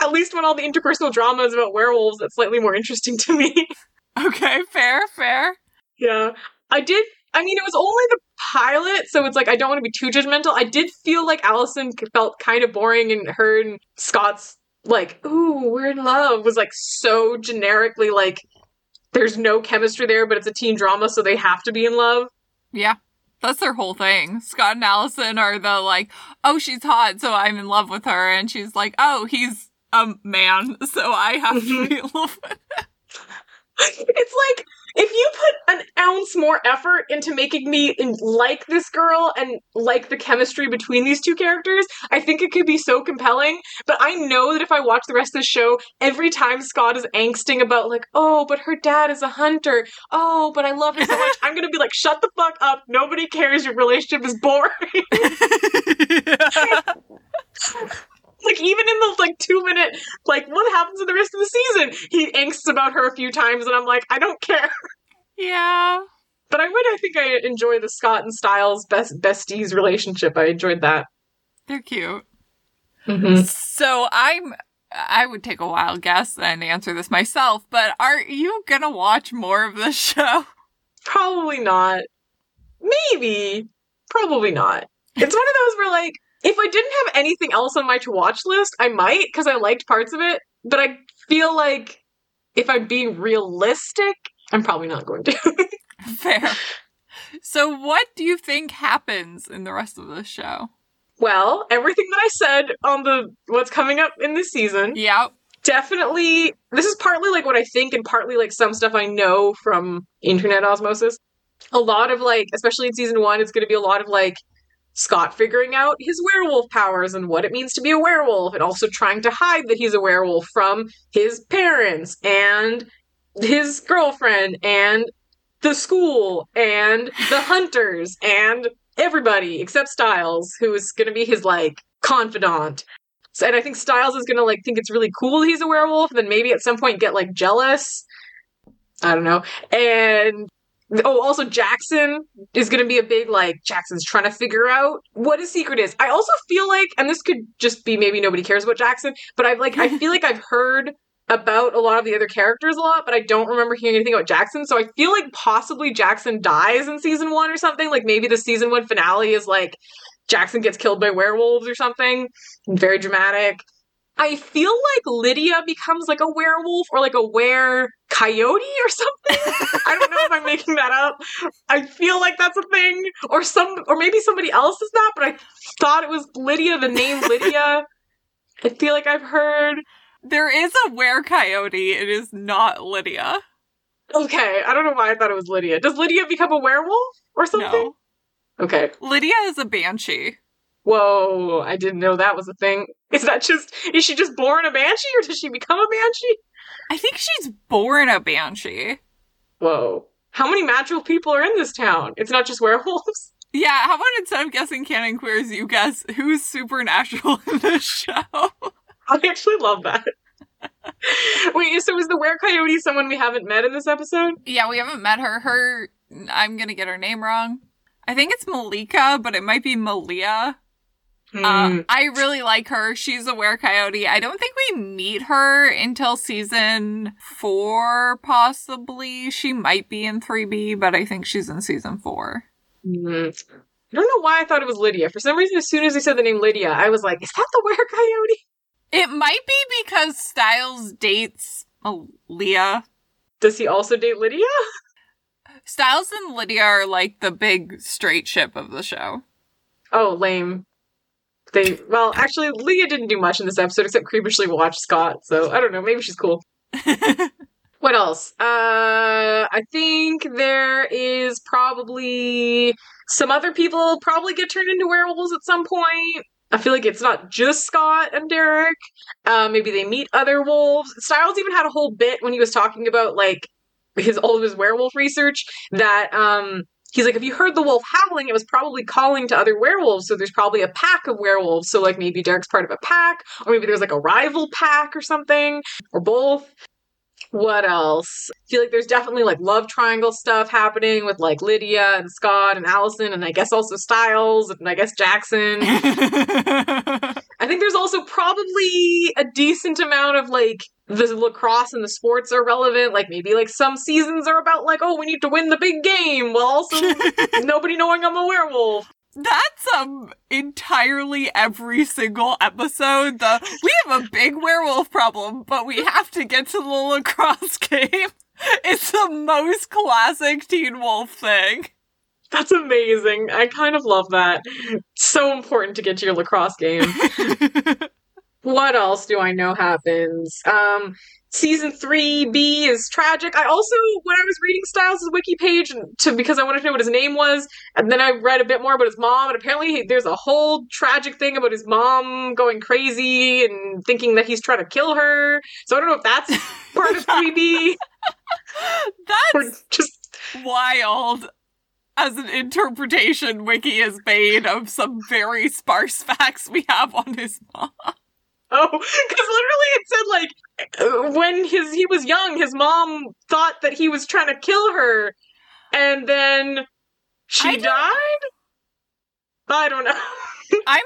At least when all the interpersonal drama is about werewolves, that's slightly more interesting to me.
okay, fair, fair.
yeah. I did I mean, it was only the pilot, so it's like I don't want to be too judgmental. I did feel like Allison felt kind of boring, and her and Scott's like, ooh, we're in love was like so generically like there's no chemistry there, but it's a teen drama, so they have to be in love.
Yeah. That's their whole thing. Scott and Allison are the like, oh, she's hot, so I'm in love with her. And she's like, oh, he's a man, so I have to be mm-hmm. in love with him.
It's like if you put an ounce more effort into making me like this girl and like the chemistry between these two characters, I think it could be so compelling. But I know that if I watch the rest of the show, every time Scott is angsting about, like, oh, but her dad is a hunter. Oh, but I love her so much, I'm gonna be like, shut the fuck up. Nobody cares. Your relationship is boring. like even in the like two minute like what happens in the rest of the season he angsts about her a few times and i'm like i don't care
yeah.
but i would i think i enjoy the scott and stiles best besties relationship i enjoyed that
They're cute.
mm-hmm.
So I'm I would take a wild guess and answer this myself, but are you gonna watch more of this show?
probably not maybe probably not it's one of those where like if i didn't have anything else on my to watch list i might because i liked parts of it but i feel like if i'm being realistic i'm probably not going to
Fair. So what do you think happens in the rest of the show?
Well, everything that I said on the what's coming up in this season,
Yep.
definitely this is partly like what I think and partly like some stuff I know from internet osmosis. A lot of like, especially in season 1, it's going to be a lot of like Scott figuring out his werewolf powers and what it means to be a werewolf and also trying to hide that he's a werewolf from his parents and his girlfriend and the school and the hunters and everybody except Stiles, who is going to be his like confidant. So, and I think Stiles is going to like think it's really cool he's a werewolf, and then maybe at some point get like jealous. I don't know. And oh, also Jackson is going to be a big like Jackson's trying to figure out what his secret is. I also feel like, and this could just be maybe nobody cares about Jackson, but I've like I feel like I've heard about a lot of the other characters a lot, but I don't remember hearing anything about Jackson. So I feel like possibly Jackson dies in season one or something. Like maybe the season one finale is like Jackson gets killed by werewolves or something. Very dramatic. I feel like Lydia becomes like a werewolf or like a were coyote or something. I don't know if I'm making that up. I feel like that's a thing. Or some or maybe somebody else is that, but I thought it was Lydia, the name Lydia. I feel like I've heard
There is a were coyote. It is not Lydia.
Okay, I don't know why I thought it was Lydia. Does Lydia become a werewolf or something?
No.
Okay.
Lydia is a banshee.
Whoa, I didn't know that was a thing. Is that just is she just born a banshee or does she become a banshee?
I think she's born a banshee.
Whoa. How many magical people are in this town? It's not just werewolves.
Yeah, how about instead of guessing canon queers, you guess who's supernatural in this show?
I actually love that. Wait, so is the were coyote someone we haven't met in this episode?
Yeah, we haven't met her. Her, I'm gonna get her name wrong. I think it's Malika, but it might be Malia. Uh, I really like her. She's a were coyote. I don't think we meet her until season four, possibly. She might be in 3B, but I think she's in season four.
Hmm. I don't know why I thought it was Lydia. For some reason, as soon as he said the name Lydia, I was like, is that the were coyote?
It might be because Stiles dates Leah.
Does he also date Lydia?
Stiles and Lydia are like the big straight ship of the show.
Oh, lame. They well, actually, Lydia didn't do much in this episode except creepishly watch Scott. So I don't know. Maybe she's cool. What else? Uh, I think there is probably some other people probably get turned into werewolves at some point. I feel like it's not just Scott and Derek. Uh, maybe they meet other wolves. Stiles even had a whole bit when he was talking about like his all of his werewolf research that um he's like if you heard the wolf howling? It was probably calling to other werewolves so there's probably a pack of werewolves so like maybe Derek's part of a pack or maybe there's like a rival pack or something or both what else? I feel like there's definitely like love triangle stuff happening with like Lydia and Scott and Allison and I guess also Stiles and I guess Jackson. I think there's also probably a decent amount of like the lacrosse and the sports are relevant. Like maybe like some seasons are about like, oh, we need to win the big game while also nobody knowing I'm a werewolf.
That's um entirely every single episode. The we have a big werewolf problem, but we have to get to the lacrosse game. It's the most classic Teen Wolf thing.
That's amazing. I kind of love that. so important to get to your lacrosse game. what else do I know happens? Um, season 3B is tragic. I also, when I was reading Stiles' wiki page to because I wanted to know what his name was, and then I read a bit more about his mom, and apparently there's a whole tragic thing about his mom going crazy and thinking that he's trying to kill her. So I don't know if that's part of 3B.
That's
just
wild as an interpretation Wiki has made of some very sparse facts we have on his mom.
Oh, because literally it said like uh, when his he was young, his mom thought that he was trying to kill her, and then she
I
died. I don't know.
I'm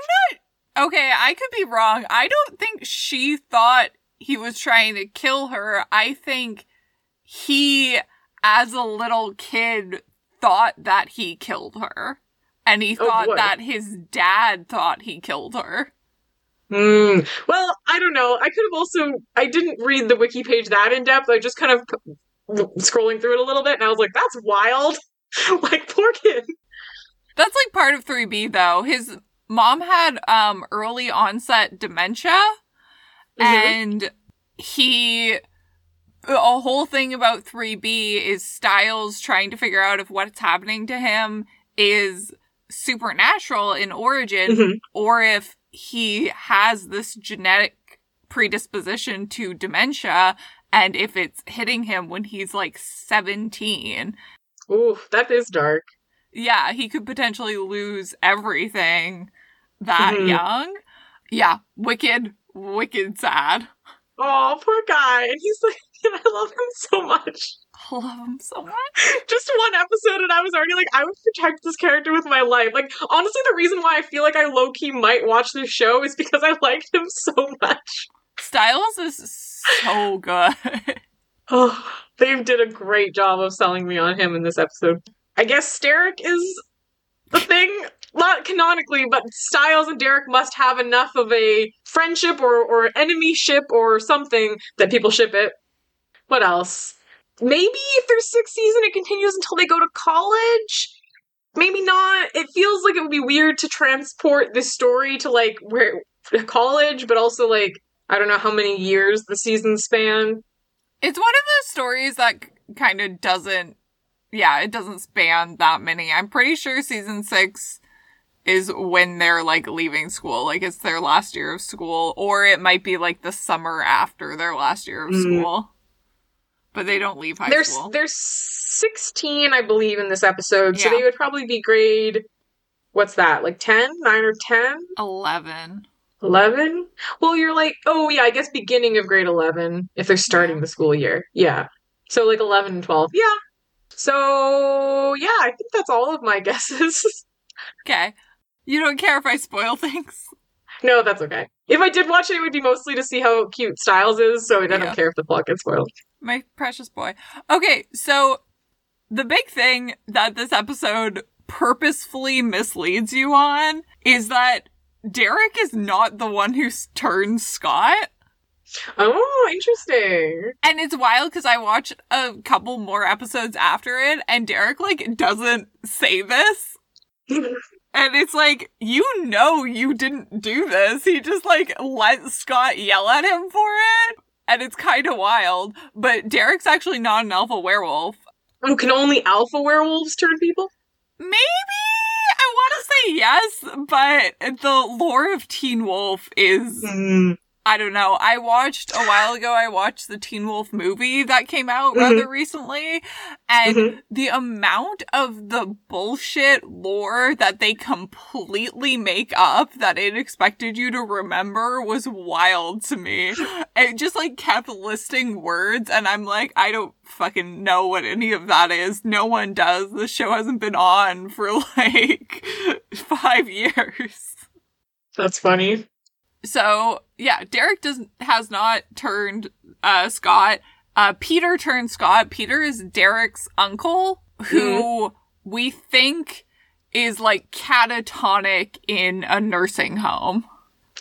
not okay. I could be wrong. I don't think she thought he was trying to kill her. I think he, as a little kid, thought that he killed her. And he
Oh,
thought
boy.
that his dad thought he killed her.
Hmm. Well, I don't know. I could have also. I didn't read the wiki page that in depth. I just kind of p- scrolling through it a little bit, and I was like, "That's wild." like poor kid.
That's like part of 3B though. His mom had um early onset dementia
Mhm.
and he a whole thing about 3B is Stiles trying to figure out if what's happening to him is supernatural in origin
Mhm.
or if he has this genetic predisposition to dementia and if it's hitting him when he's like 17
Ooh, that is dark.
yeah, he could potentially lose everything that
Mhm.
young. Yeah, wicked, wicked sad.
Oh, poor guy. And he's like, I love him so much.
I love him so much.
just one episode and I was already like, I would protect this character with my life. Like, honestly, the reason why I feel like I low key might watch this show is because I liked him so much.
Stiles is so good.
Oh, they did a great job of selling me on him in this episode. I guess Derek is the thing. Not canonically, but Stiles and Derek must have enough of a friendship or, or enemy ship or something that people ship it. What else? Maybe if there's sixth season, it continues until they go to college. Maybe not. It feels like it would be weird to transport this story to like where college, but also like I don't know how many years the season span.
It's one of those stories that kind of doesn't, yeah, it doesn't span that many. I'm pretty sure season six is when they're like leaving school, like it's their last year of school, or it might be like the summer after their last year of
Mm.
school. But they don't leave high
There's
school.
there's 16, I believe, in this episode, so they would probably be grade. What's that? Like 10, 9 or 10,
11.
11? Well, you're like, oh yeah, I guess beginning of grade 11 if they're starting
Yeah.
the school year. Yeah. So like 11 and 12. Yeah. So yeah, I think that's all of my guesses.
Okay. You don't care if I spoil things?
no, that's okay. If I did watch it, it would be mostly to see how cute Stiles is, so I don't
Yeah.
care if the plot gets spoiled.
My precious boy. Okay, so the big thing that this episode purposefully misleads you on is that Derek is not the one who turns Scott.
Oh, interesting.
And it's wild because I watched a couple more episodes after it and Derek like doesn't say this. And it's like, you know you didn't do this. He just like let Scott yell at him for it. And it's kind of wild. But Derek's actually not an alpha werewolf.
oh, can only alpha werewolves turn people?
Maybe I want to say yes, but the lore of Teen Wolf is
Hmm.
I don't know. I watched a while ago. I watched the Teen Wolf movie that came out
Mhm.
rather recently, and
Mhm.
the amount of the bullshit lore that they completely make up that it expected you to remember was wild to me. It just like kept listing words, and I'm like, I don't fucking know what any of that is. No one does. The show hasn't been on for like five years.
That's funny.
So yeah, Derek does has not turned uh Scott. Uh Peter turned Scott. Peter is Derek's uncle, who we think is like catatonic in a nursing home.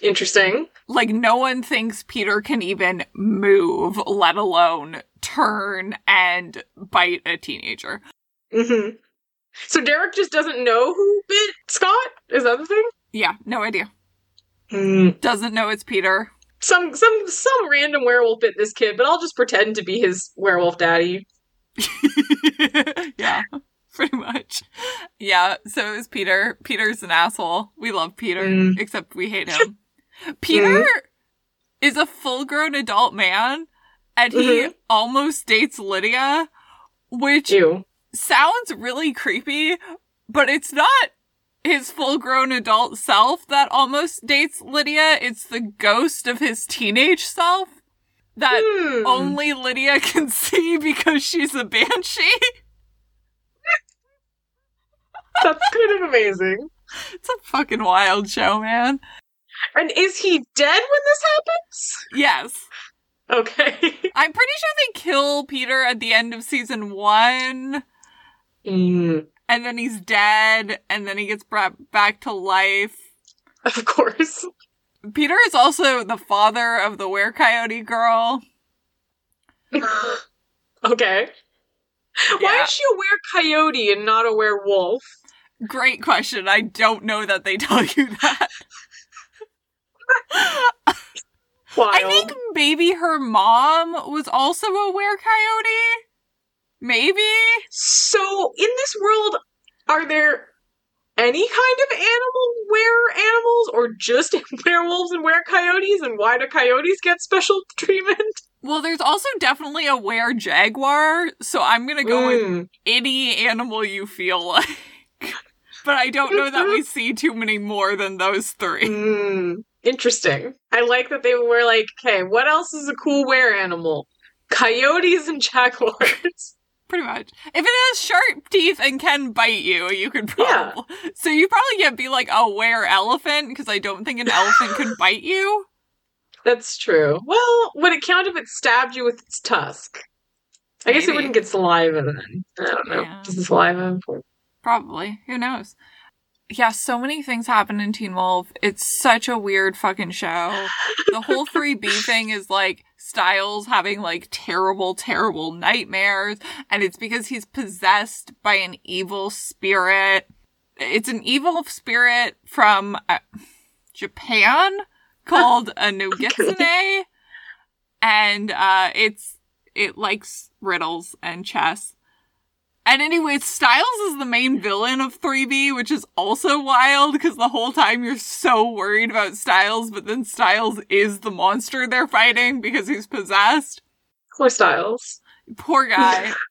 Interesting.
Like no one thinks Peter can even move, let alone turn and bite a teenager.
hmm So Derek just doesn't know who bit Scott? Is that the thing?
Yeah, no idea.
Mm.
Doesn't know it's Peter.
Some some some random werewolf bit this kid, but I'll just pretend to be his werewolf daddy.
yeah, pretty much. Yeah, so it was Peter. Peter's an asshole. We love Peter,
Mm.
except we hate him. Peter is a full grown adult man, and he
Mhm.
almost dates Lydia, which
Ew.
sounds really creepy, but it's not his full grown adult self that almost dates Lydia. It's the ghost of his teenage self that
Hmm.
only Lydia can see because she's a banshee.
That's kind of amazing.
It's a fucking wild show, man.
And is he dead when this happens?
Yes.
Okay.
I'm pretty sure they kill Peter at the end of season one,
Mm,
and then he's dead, and then he gets brought back to life.
of course.
Peter is also the father of the were coyote girl.
okay. Why is she a were-coyote and not a werewolf?
Great question. I don't know that they tell you that.
Wild.
I think maybe her mom was also a were coyote. Maybe.
So, in this world, are there any kind of animal were animals, or just werewolves and were coyotes? And why do coyotes get special treatment?
Well, there's also definitely a were jaguar, so I'm gonna go with
Mm.
any animal you feel like. but I don't know that we see too many more than those three.
Mm. Interesting. I like that they were like, okay, what else is a cool were animal? Coyotes and jaguars.
Pretty much. If it has sharp teeth and can bite you, you could
Yeah.
probably. So you probably can't be like a were elephant, because I don't think an elephant could bite you.
That's true. Well, would it count if it stabbed you with its tusk? I guess it wouldn't get saliva then. I don't know.
Yeah.
Does the saliva?
Probably. Who knows? Yeah, so many things happen in Teen Wolf. It's such a weird fucking show. The whole 3B thing is like Stiles having like terrible, terrible nightmares, and it's because he's possessed by an evil spirit. It's an evil spirit from uh, Japan called a Nogitsune, and uh, it's it likes riddles and chess. And anyway, Stiles is the main villain of 3B, which is also wild because the whole time you're so worried about Stiles, but then Stiles is the monster they're fighting because he's possessed.
Poor Stiles.
Poor guy.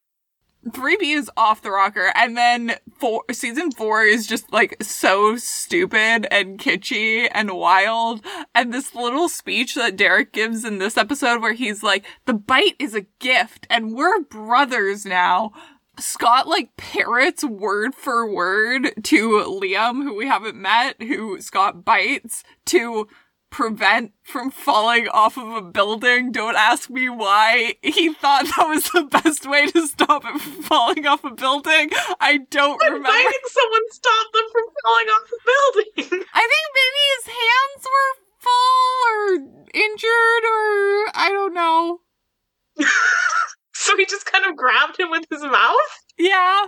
3B is off the rocker, and then four, season four is just like so stupid and kitschy and wild. And this little speech that Derek gives in this episode where he's like, the bite is a gift and we're brothers now. Scott like parrots word for word to Liam, who we haven't met, who Scott bites to prevent from falling off of a building. Don't ask me why he thought that was the best way to stop it from falling off a building. I don't remember.
did someone stop them from falling off the building?
I think maybe his hands were full or injured or I don't know.
so he just kind of grabbed him with his mouth?
Yeah.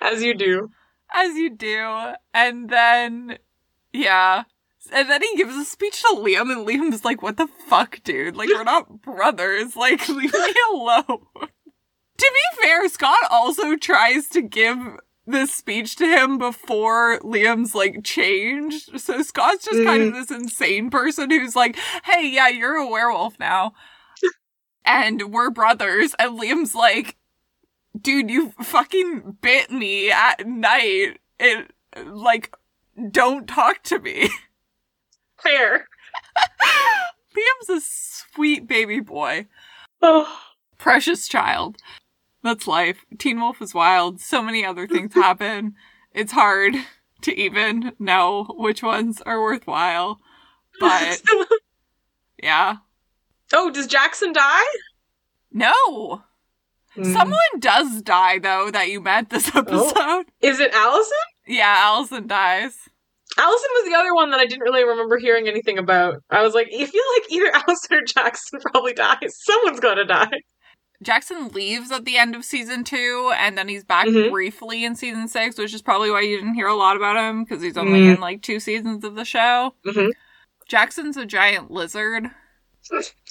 As you do.
as you do. And then, yeah. And then he gives a speech to Liam, and Liam's like, What the fuck, dude? Like, we're not brothers. Like, leave me alone. to be fair, Scott also tries to give this speech to him before Liam's like changed. So Scott's just kind of mm. this insane person who's like, Hey, yeah, you're a werewolf now. And we're brothers. And Liam's like, dude, you fucking bit me at night. It, like, don't talk to me.
Fair.
Liam's a sweet baby boy.
Oh.
Precious child. That's life. Teen Wolf is wild. So many other things happen. It's hard to even know which ones are worthwhile. But, yeah.
Oh, does Jackson die?
No!
Hmm.
Someone does die, though, that you met this episode.
Is it Allison?
Yeah, Allison dies.
Allison was the other one that I didn't really remember hearing anything about. I was like, I feel like either Allison or Jackson probably dies. Someone's gotta die.
Jackson leaves at the end of season two, and then he's back
Mhm.
briefly in season six, which is probably why you didn't hear a lot about him because he's only
Mm.
in like two seasons of the show.
Mhm.
Jackson's a giant lizard.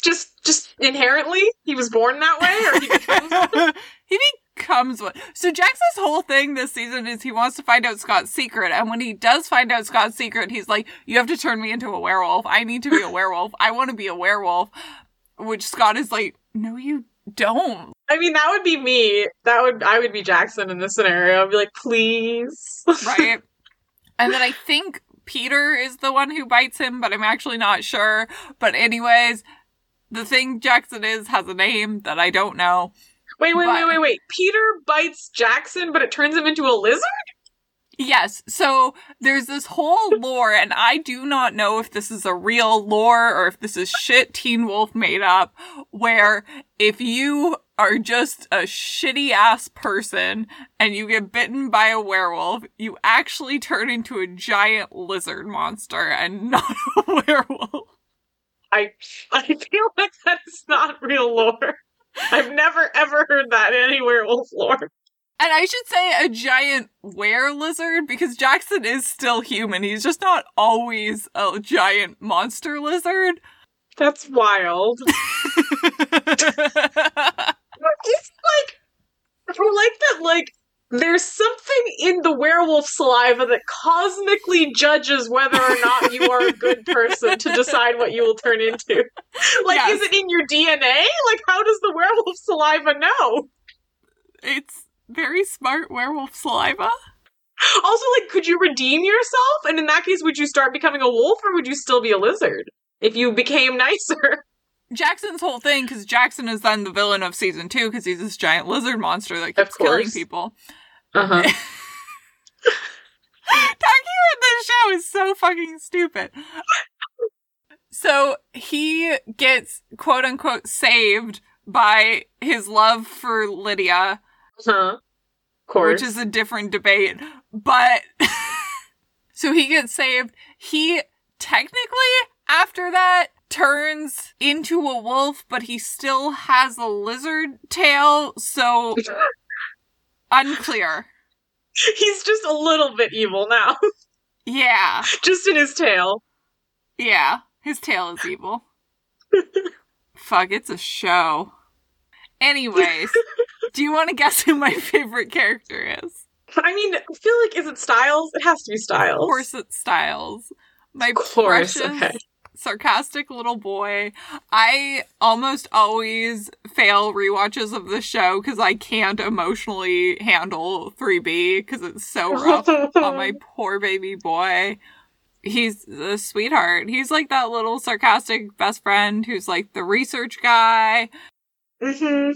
Just, just inherently, he was born that way, or he becomes.
he becomes one. So Jackson's whole thing this season is he wants to find out Scott's secret, and when he does find out Scott's secret, he's like, "You have to turn me into a werewolf. I need to be a werewolf. I want to be a werewolf." Which Scott is like, "No, you don't."
I mean, that would be me. That would I would be Jackson in this scenario. I'd be like, please.
right? and then I think Peter is the one who bites him, but I'm actually not sure. But anyways, the thing Jackson is has a name that I don't know.
Wait, wait,
But-
wait, wait, wait. Peter bites Jackson, but it turns him into a lizard?
Yes, so there's this whole lore, and I do not know if this is a real lore or if this is shit Teen Wolf made up, where if you are just a shitty ass person and you get bitten by a werewolf, you actually turn into a giant lizard monster and not a werewolf.
I I feel like that is not real lore. I've never ever heard that in any werewolf lore.
And I should say a giant were lizard because Jackson is still human. He's just not always a giant monster lizard.
That's wild. It's like I like that like there's something in the werewolf saliva that cosmically judges whether or not you are a good person to decide what you will turn into. Like,
Yes.
is it in your DNA? Like, how does the werewolf saliva know?
it's very smart werewolf saliva.
Also, like, could you redeem yourself? And in that case, would you start becoming a wolf or would you still be a lizard if you became nicer?
Jackson's whole thing, because Jackson is then the villain of season two, because he's this giant lizard monster that keeps killing people.
Uh huh.
Talking about this show is so fucking stupid. So he gets quote unquote saved by his love for Lydia,
Huh. Of course.
which is a different debate. But so he gets saved. He technically, after that, turns into a wolf, but he still has a lizard tail. So unclear.
He's just a little bit evil now,
Yeah.
just in his tail.
Yeah. His tail is evil. Fuck, it's a show. Anyways, do you want to guess who my favorite character is?
I mean, I feel like is it Stiles? It has to be Stiles.
Of course, it's Stiles. My
Of course,
precious,
okay.
Sarcastic little boy. I almost always fail rewatches of the show because I can't emotionally handle 3B because it's so rough on my poor baby boy. He's a sweetheart. He's like that little sarcastic best friend who's like the research guy.
hmm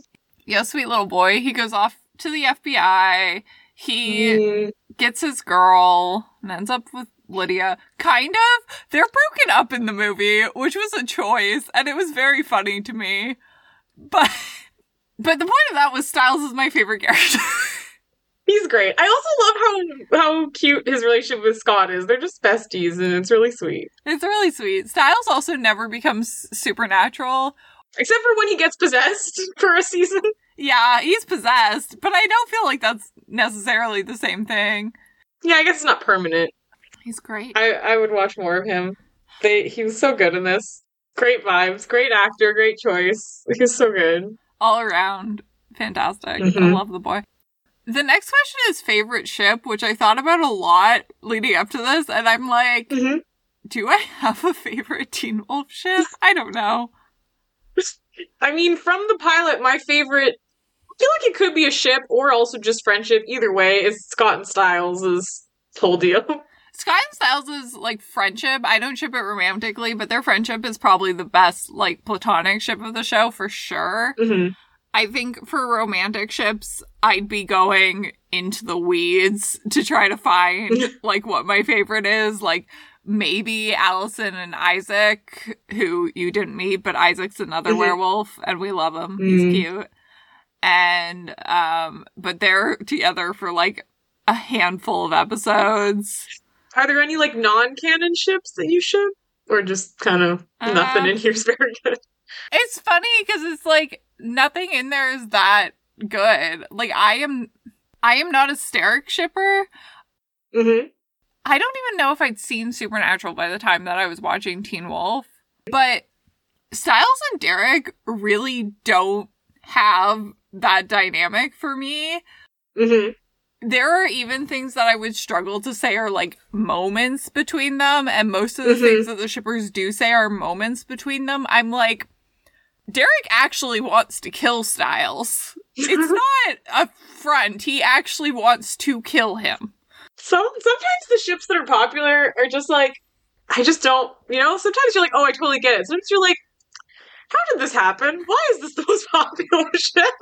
Yeah, sweet little boy. He goes off to the FBI. He
Mm.
gets his girl and ends up with Lydia. Kind of. They're broken up in the movie, which was a choice, and it was very funny to me. But but the point of that was Stiles is my favorite character.
He's great. I also love how how cute his relationship with Scott is. They're just besties, and it's really sweet.
it's really sweet. Stiles also never becomes supernatural.
Except for when he gets possessed for a season.
Yeah, he's possessed, but I don't feel like that's necessarily the same thing.
Yeah, I guess it's not permanent.
He's great.
I I would watch more of him. They he was so good in this. Great vibes, great actor, great choice. He's so good.
All around fantastic. I
Mhm.
love the boy. The next question is favorite ship, which I thought about a lot leading up to this, and I'm like,
Mhm.
do I have a favorite Teen Wolf ship? I don't know.
I mean, from the pilot, my favorite. I feel like it could be a ship or also just friendship. Either way, is Scott and Stiles' whole deal.
Sky and Stiles is like friendship. I don't ship it romantically, but their friendship is probably the best like platonic ship of the show for sure.
hmm
I think for romantic ships, I'd be going into the weeds to try to find like what my favorite is. Like maybe Allison and Isaac, who you didn't meet, but Isaac's another
Mhm.
werewolf and we love him. He's
Mhm.
cute. And um but they're together for like a handful of episodes.
Are there any like non-canon ships that you ship, or just kind of nothing
Uh,
in here is very good?
It's funny because it's like nothing in there is that good. Like I am, I am not a Sterek shipper.
Mm-hmm.
I don't even know if I'd seen Supernatural by the time that I was watching Teen Wolf, but Stiles and Derek really don't have that dynamic for me.
Mm-hmm.
There are even things that I would struggle to say are like moments between them, and most of the
Mhm.
things that the shippers do say are moments between them. I'm like, Derek actually wants to kill Stiles. It's not a front. He actually wants to kill him.
Some sometimes the ships that are popular are just like I just don't, you know. Sometimes you're like, oh, I totally get it. Sometimes you're like, how did this happen? Why is this the most popular ship?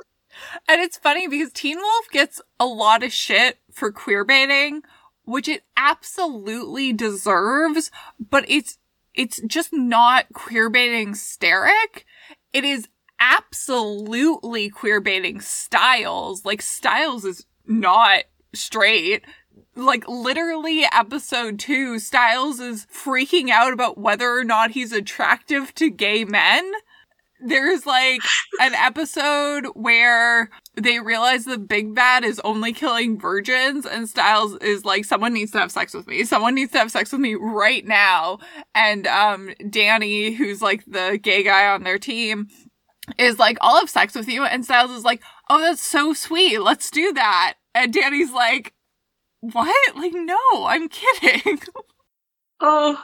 And it's funny because Teen Wolf gets a lot of shit for queer baiting, which it absolutely deserves, but it's it's just not queer baiting Sterek. It is absolutely queer baiting Stiles. Like Stiles is not straight. Like literally episode 2 Stiles is freaking out about whether or not he's attractive to gay men. There's like an episode where they realize the big bad is only killing virgins and Stiles is like someone needs to have sex with me. Someone needs to have sex with me right now. And um Danny who's like the gay guy on their team is like I'll have sex with you and Stiles is like, "Oh, that's so sweet. Let's do that." And Danny's like, "What? Like no, I'm kidding."
Oh,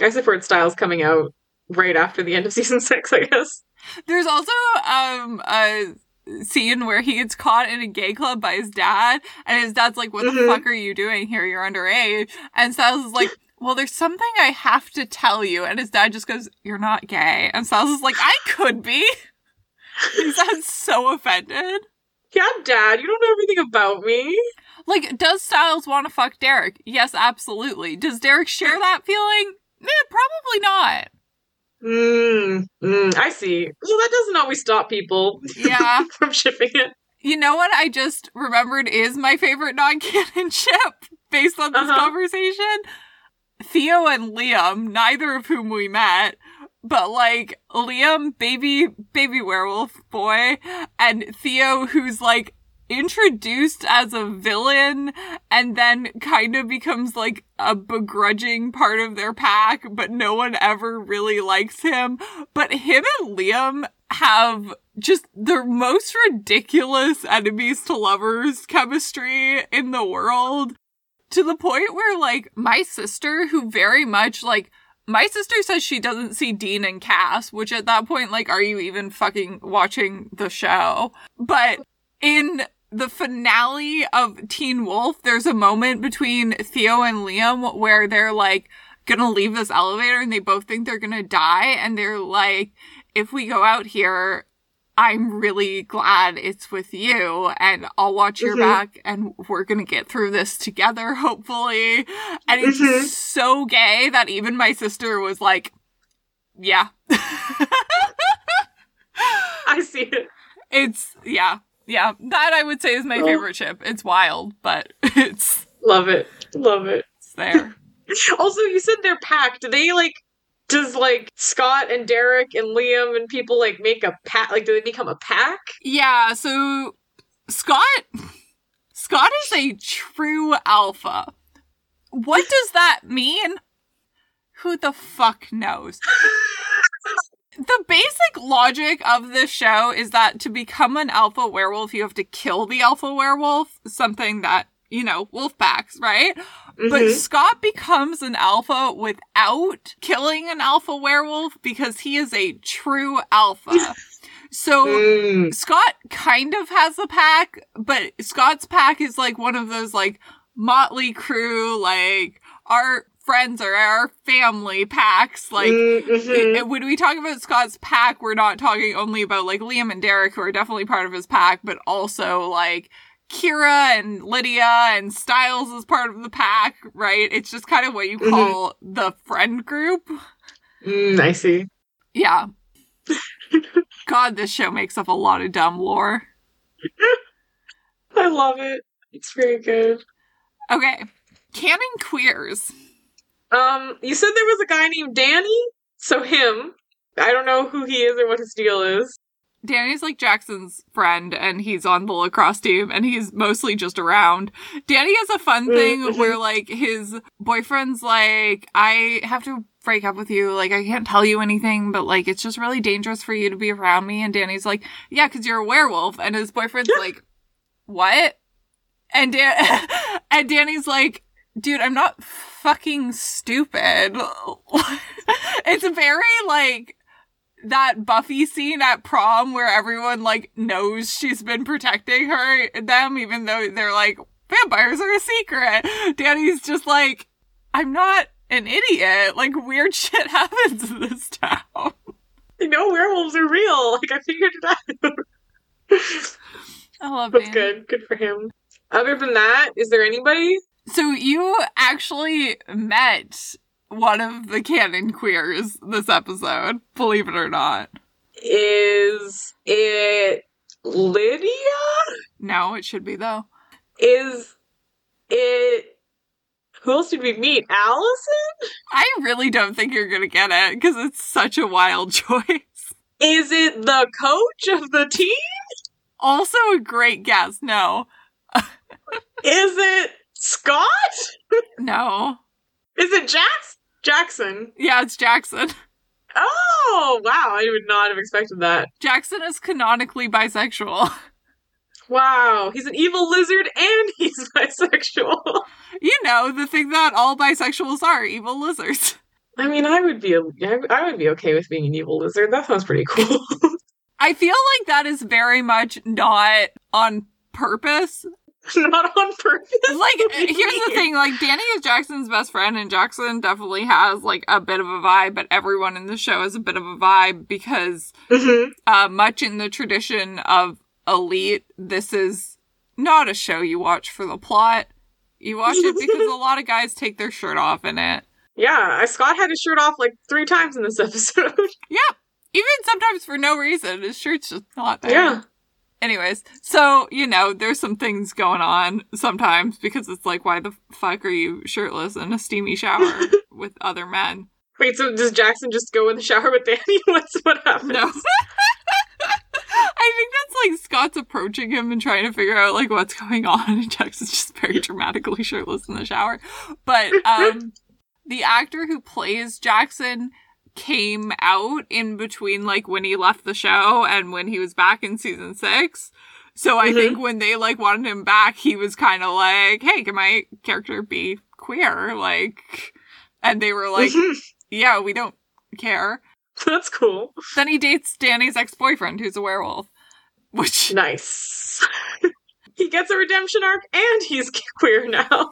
I support Stiles coming out right after the end of season six. I guess.
There's also um a scene where he gets caught in a gay club by his dad, and his dad's like, "What the
Mhm.
fuck are you doing here? You're underage." And Stiles is like, "Well, there's something I have to tell you." And his dad just goes, "You're not gay." And Stiles is like, "I could be." His dad's so offended.
Yeah, Dad, you don't know everything about me.
Like, does Stiles want to fuck Derek? Yes, absolutely. Does Derek share that feeling? Eh, probably not.
Mm, mm, I see. Well, that doesn't always stop people
Yeah.
from shipping it.
You know what I just remembered is my favorite non-canon ship based on this
Uh-huh.
conversation? Theo and Liam, neither of whom we met, but like Liam, baby, baby werewolf boy, and Theo, who's like introduced as a villain and then kind of becomes like a begrudging part of their pack, but no one ever really likes him. But him and Liam have just the most ridiculous enemies to lovers chemistry in the world to the point where like my sister who very much like my sister says she doesn't see Dean and Cass, which at that point, like, are you even fucking watching the show? But in the finale of Teen Wolf, there's a moment between Theo and Liam where they're like gonna leave this elevator and they both think they're gonna die. And they're like, if we go out here, I'm really glad it's with you and I'll watch your
Mhm.
back and we're gonna get through this together, hopefully. And it's
Mhm.
so gay that even my sister was like, yeah.
I see it.
it's, yeah. Yeah. That I would say is my
Oh.
favorite ship. It's wild, but it's,
Love it. Love it.
it's there.
Also, you said they're packed. Do they like? Does like Scott and Derek and Liam and people like make a pack? Like, do they become a pack?
Yeah, so Scott Scott is a true alpha. What does that mean? Who the fuck knows? The basic logic of this show is that to become an alpha werewolf, you have to kill the alpha werewolf, something that, you know, wolf packs, right? But
Mhm.
Scott becomes an alpha without killing an alpha werewolf because he is a true alpha. So
Mm.
Scott kind of has a pack, but Scott's pack is like one of those like motley crew, like our friends or our family packs. Like
Mm, mhm.
i- when we talk about Scott's pack, we're not talking only about like Liam and Derek, who are definitely part of his pack, but also like Kira and Lydia and Stiles is part of the pack, right? It's just kind of what you
Mhm.
call the friend group.
Mm, I see.
Yeah. God, this show makes up a lot of dumb lore.
I love it. It's very good.
Okay. Canon queers.
Um, you said there was a guy named Danny, so him. I don't know who he is or what his deal is.
Danny's like Jackson's friend and he's on the lacrosse team and he's mostly just around. Danny has a fun thing
Mhm.
where like his boyfriend's like, I have to break up with you. Like I can't tell you anything, but like it's just really dangerous for you to be around me. And Danny's like, yeah, cause you're a werewolf. And his boyfriend's like, what? And Dan- and Danny's like, dude, I'm not fucking stupid. it's very like that Buffy scene at prom where everyone like knows she's been protecting her them even though they're like vampires are a secret. Danny's just like I'm not an idiot. Like weird shit happens in this town.
You know, werewolves are real. Like I figured it out.
I love
That's
Danny.
good. Good for him. Other than that, is there anybody?
So you actually met one of the canon queers this episode, believe it or not.
Is it Lydia?
No, it should be though.
Is it who else did we meet? Allison?
I really don't think you're gonna get it because it's such a wild choice.
Is it the coach of the team?
Also a great guess. No.
Is it Scott?
No.
Is it Jax? Jackson?
Yeah, it's Jackson.
Oh, wow. I would not have expected that.
Jackson is canonically bisexual.
Wow. He's an evil lizard and he's bisexual.
you know, the thing that all bisexuals are evil lizards.
I mean, I would be a, I I would be okay with being an evil lizard. That sounds pretty cool.
I feel like that is very much not on purpose.
not on purpose.
Like, here's the thing like, Danny is Jackson's best friend, and Jackson definitely has, like, a bit of a vibe, but everyone in the show has a bit of a vibe because
hmm
uh, much in the tradition of Elite, this is not a show you watch for the plot. You watch it because a lot of guys take their shirt off in it.
Yeah, I- Scott had his shirt off like three times in this episode.
Yeah, even sometimes for no reason. His shirt's just not there.
yeah.
Anyways, so, you know, there's some things going on sometimes because it's like, why the fuck are you shirtless in a steamy shower with other men?
Wait, so does Jackson just go in the shower with Danny? What's what happens?
No. I think that's like Scott's approaching him and trying to figure out like what's going on, and Jackson's just very dramatically shirtless in the shower. But um the actor who plays Jackson came out in between like when he left the show and when he was back in season six. So I
Mhm.
think when they like wanted him back, he was kind of like, "Hey, can my character be queer?" Like, and they were like, "Yeah, we don't care."
That's cool.
Then he dates Danny's ex-boyfriend, who's a werewolf. Which
Nice. he gets a redemption arc and he's queer now.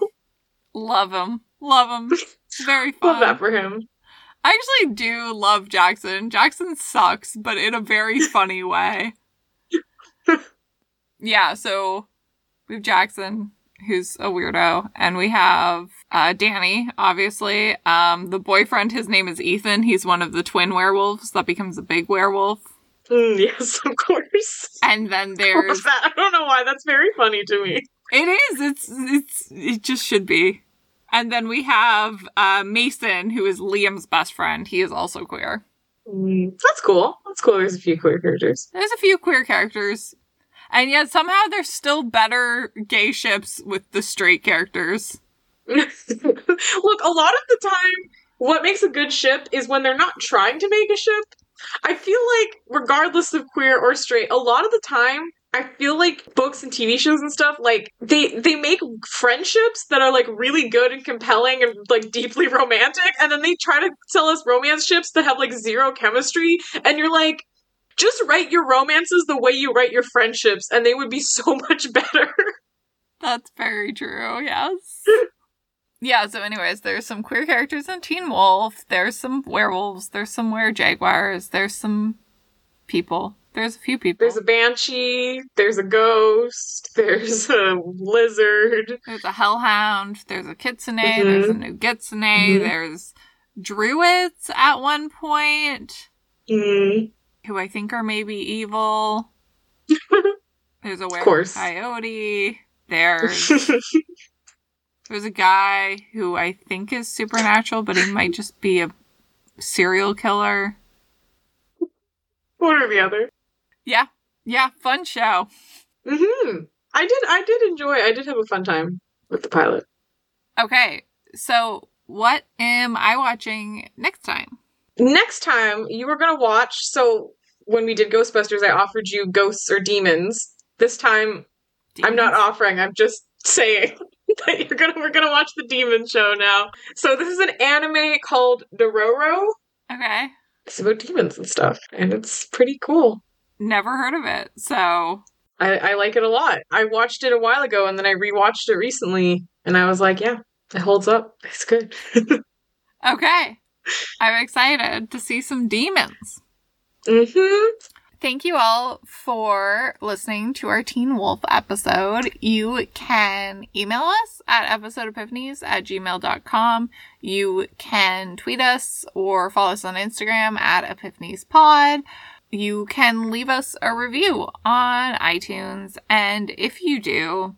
love him, love him. It's very fun.
Love that for him.
I actually do love Jackson. Jackson sucks, but in a very funny way. yeah, so we have Jackson, who's a weirdo, and we have uh, Danny, obviously. Um, the boyfriend, his name is Ethan. He's one of the twin werewolves that becomes a big werewolf.
Mm, yes, of course.
And then there's
that. I don't know why. That's very funny to me.
It is. It's it's it just should be. And then we have uh, Mason, who is Liam's best friend. He is also queer.
Mm, that's cool. That's cool. There's a few queer characters.
There's a few queer characters, and yet somehow there's still better gay ships with the straight characters.
Look, a lot of the time, what makes a good ship is when they're not trying to make a ship. I feel like, regardless of queer or straight, a lot of the time, I feel like books and TV shows and stuff, like they they make friendships that are like really good and compelling and like deeply romantic, and then they try to sell us romance ships that have like zero chemistry, and you're like, just write your romances the way you write your friendships, and they would be so much better.
That's very true. Yes. yeah. So, anyways, there's some queer characters in Teen Wolf. There's some werewolves. There's some were jaguars. There's some people. There's a few people.
There's a banshee, there's a ghost, there's a lizard.
There's a hellhound. There's a kitsune.
Mhm.
There's a new kitsune.
Mhm.
There's druids at one point
Mm.
who I think are maybe evil. There's a werewolf coyote. There's There's a guy who I think is supernatural, but he might just be a serial killer.
One or the other.
Yeah, yeah, fun show.
hmm I did. I did enjoy. I did have a fun time with the pilot.
Okay, so what am I watching next time?
Next time you were gonna watch. So when we did Ghostbusters, I offered you ghosts or demons. This time I'm not offering. I'm just saying that you're gonna we're gonna watch the demon show now. So this is an anime called Dororo.
Okay,
It's about demons and stuff, and it's pretty cool.
Never heard of it. So
I, I like it a lot. I watched it a while ago, and then I rewatched it recently, and I was like, yeah, it holds up. It's good.
okay, I'm excited to see some demons.
hmm
Thank you all for listening to our Teen Wolf episode. You can email us at episodeepiphanies at gmail.com. You can tweet us or follow us on Instagram at epiphaniespod. You can leave us a review on iTunes. And if you do,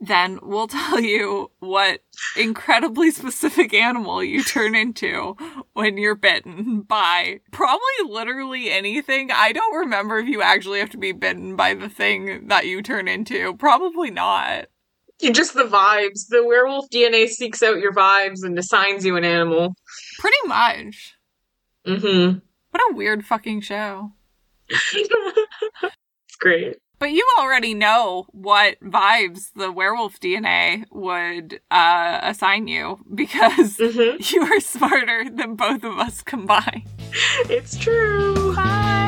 then we'll tell you what incredibly specific animal you turn into when you're bitten by probably literally anything. I don't remember if you actually have to be bitten by the thing that you turn into. Probably not.
Just the vibes. The werewolf DNA seeks out your vibes and assigns you an animal.
Pretty much.
Mm hmm
What a weird fucking show.
it's great.
But you already know what vibes the werewolf DNA would uh, assign you because
hmm
you are smarter than both of us combined.
It's true.
Bye.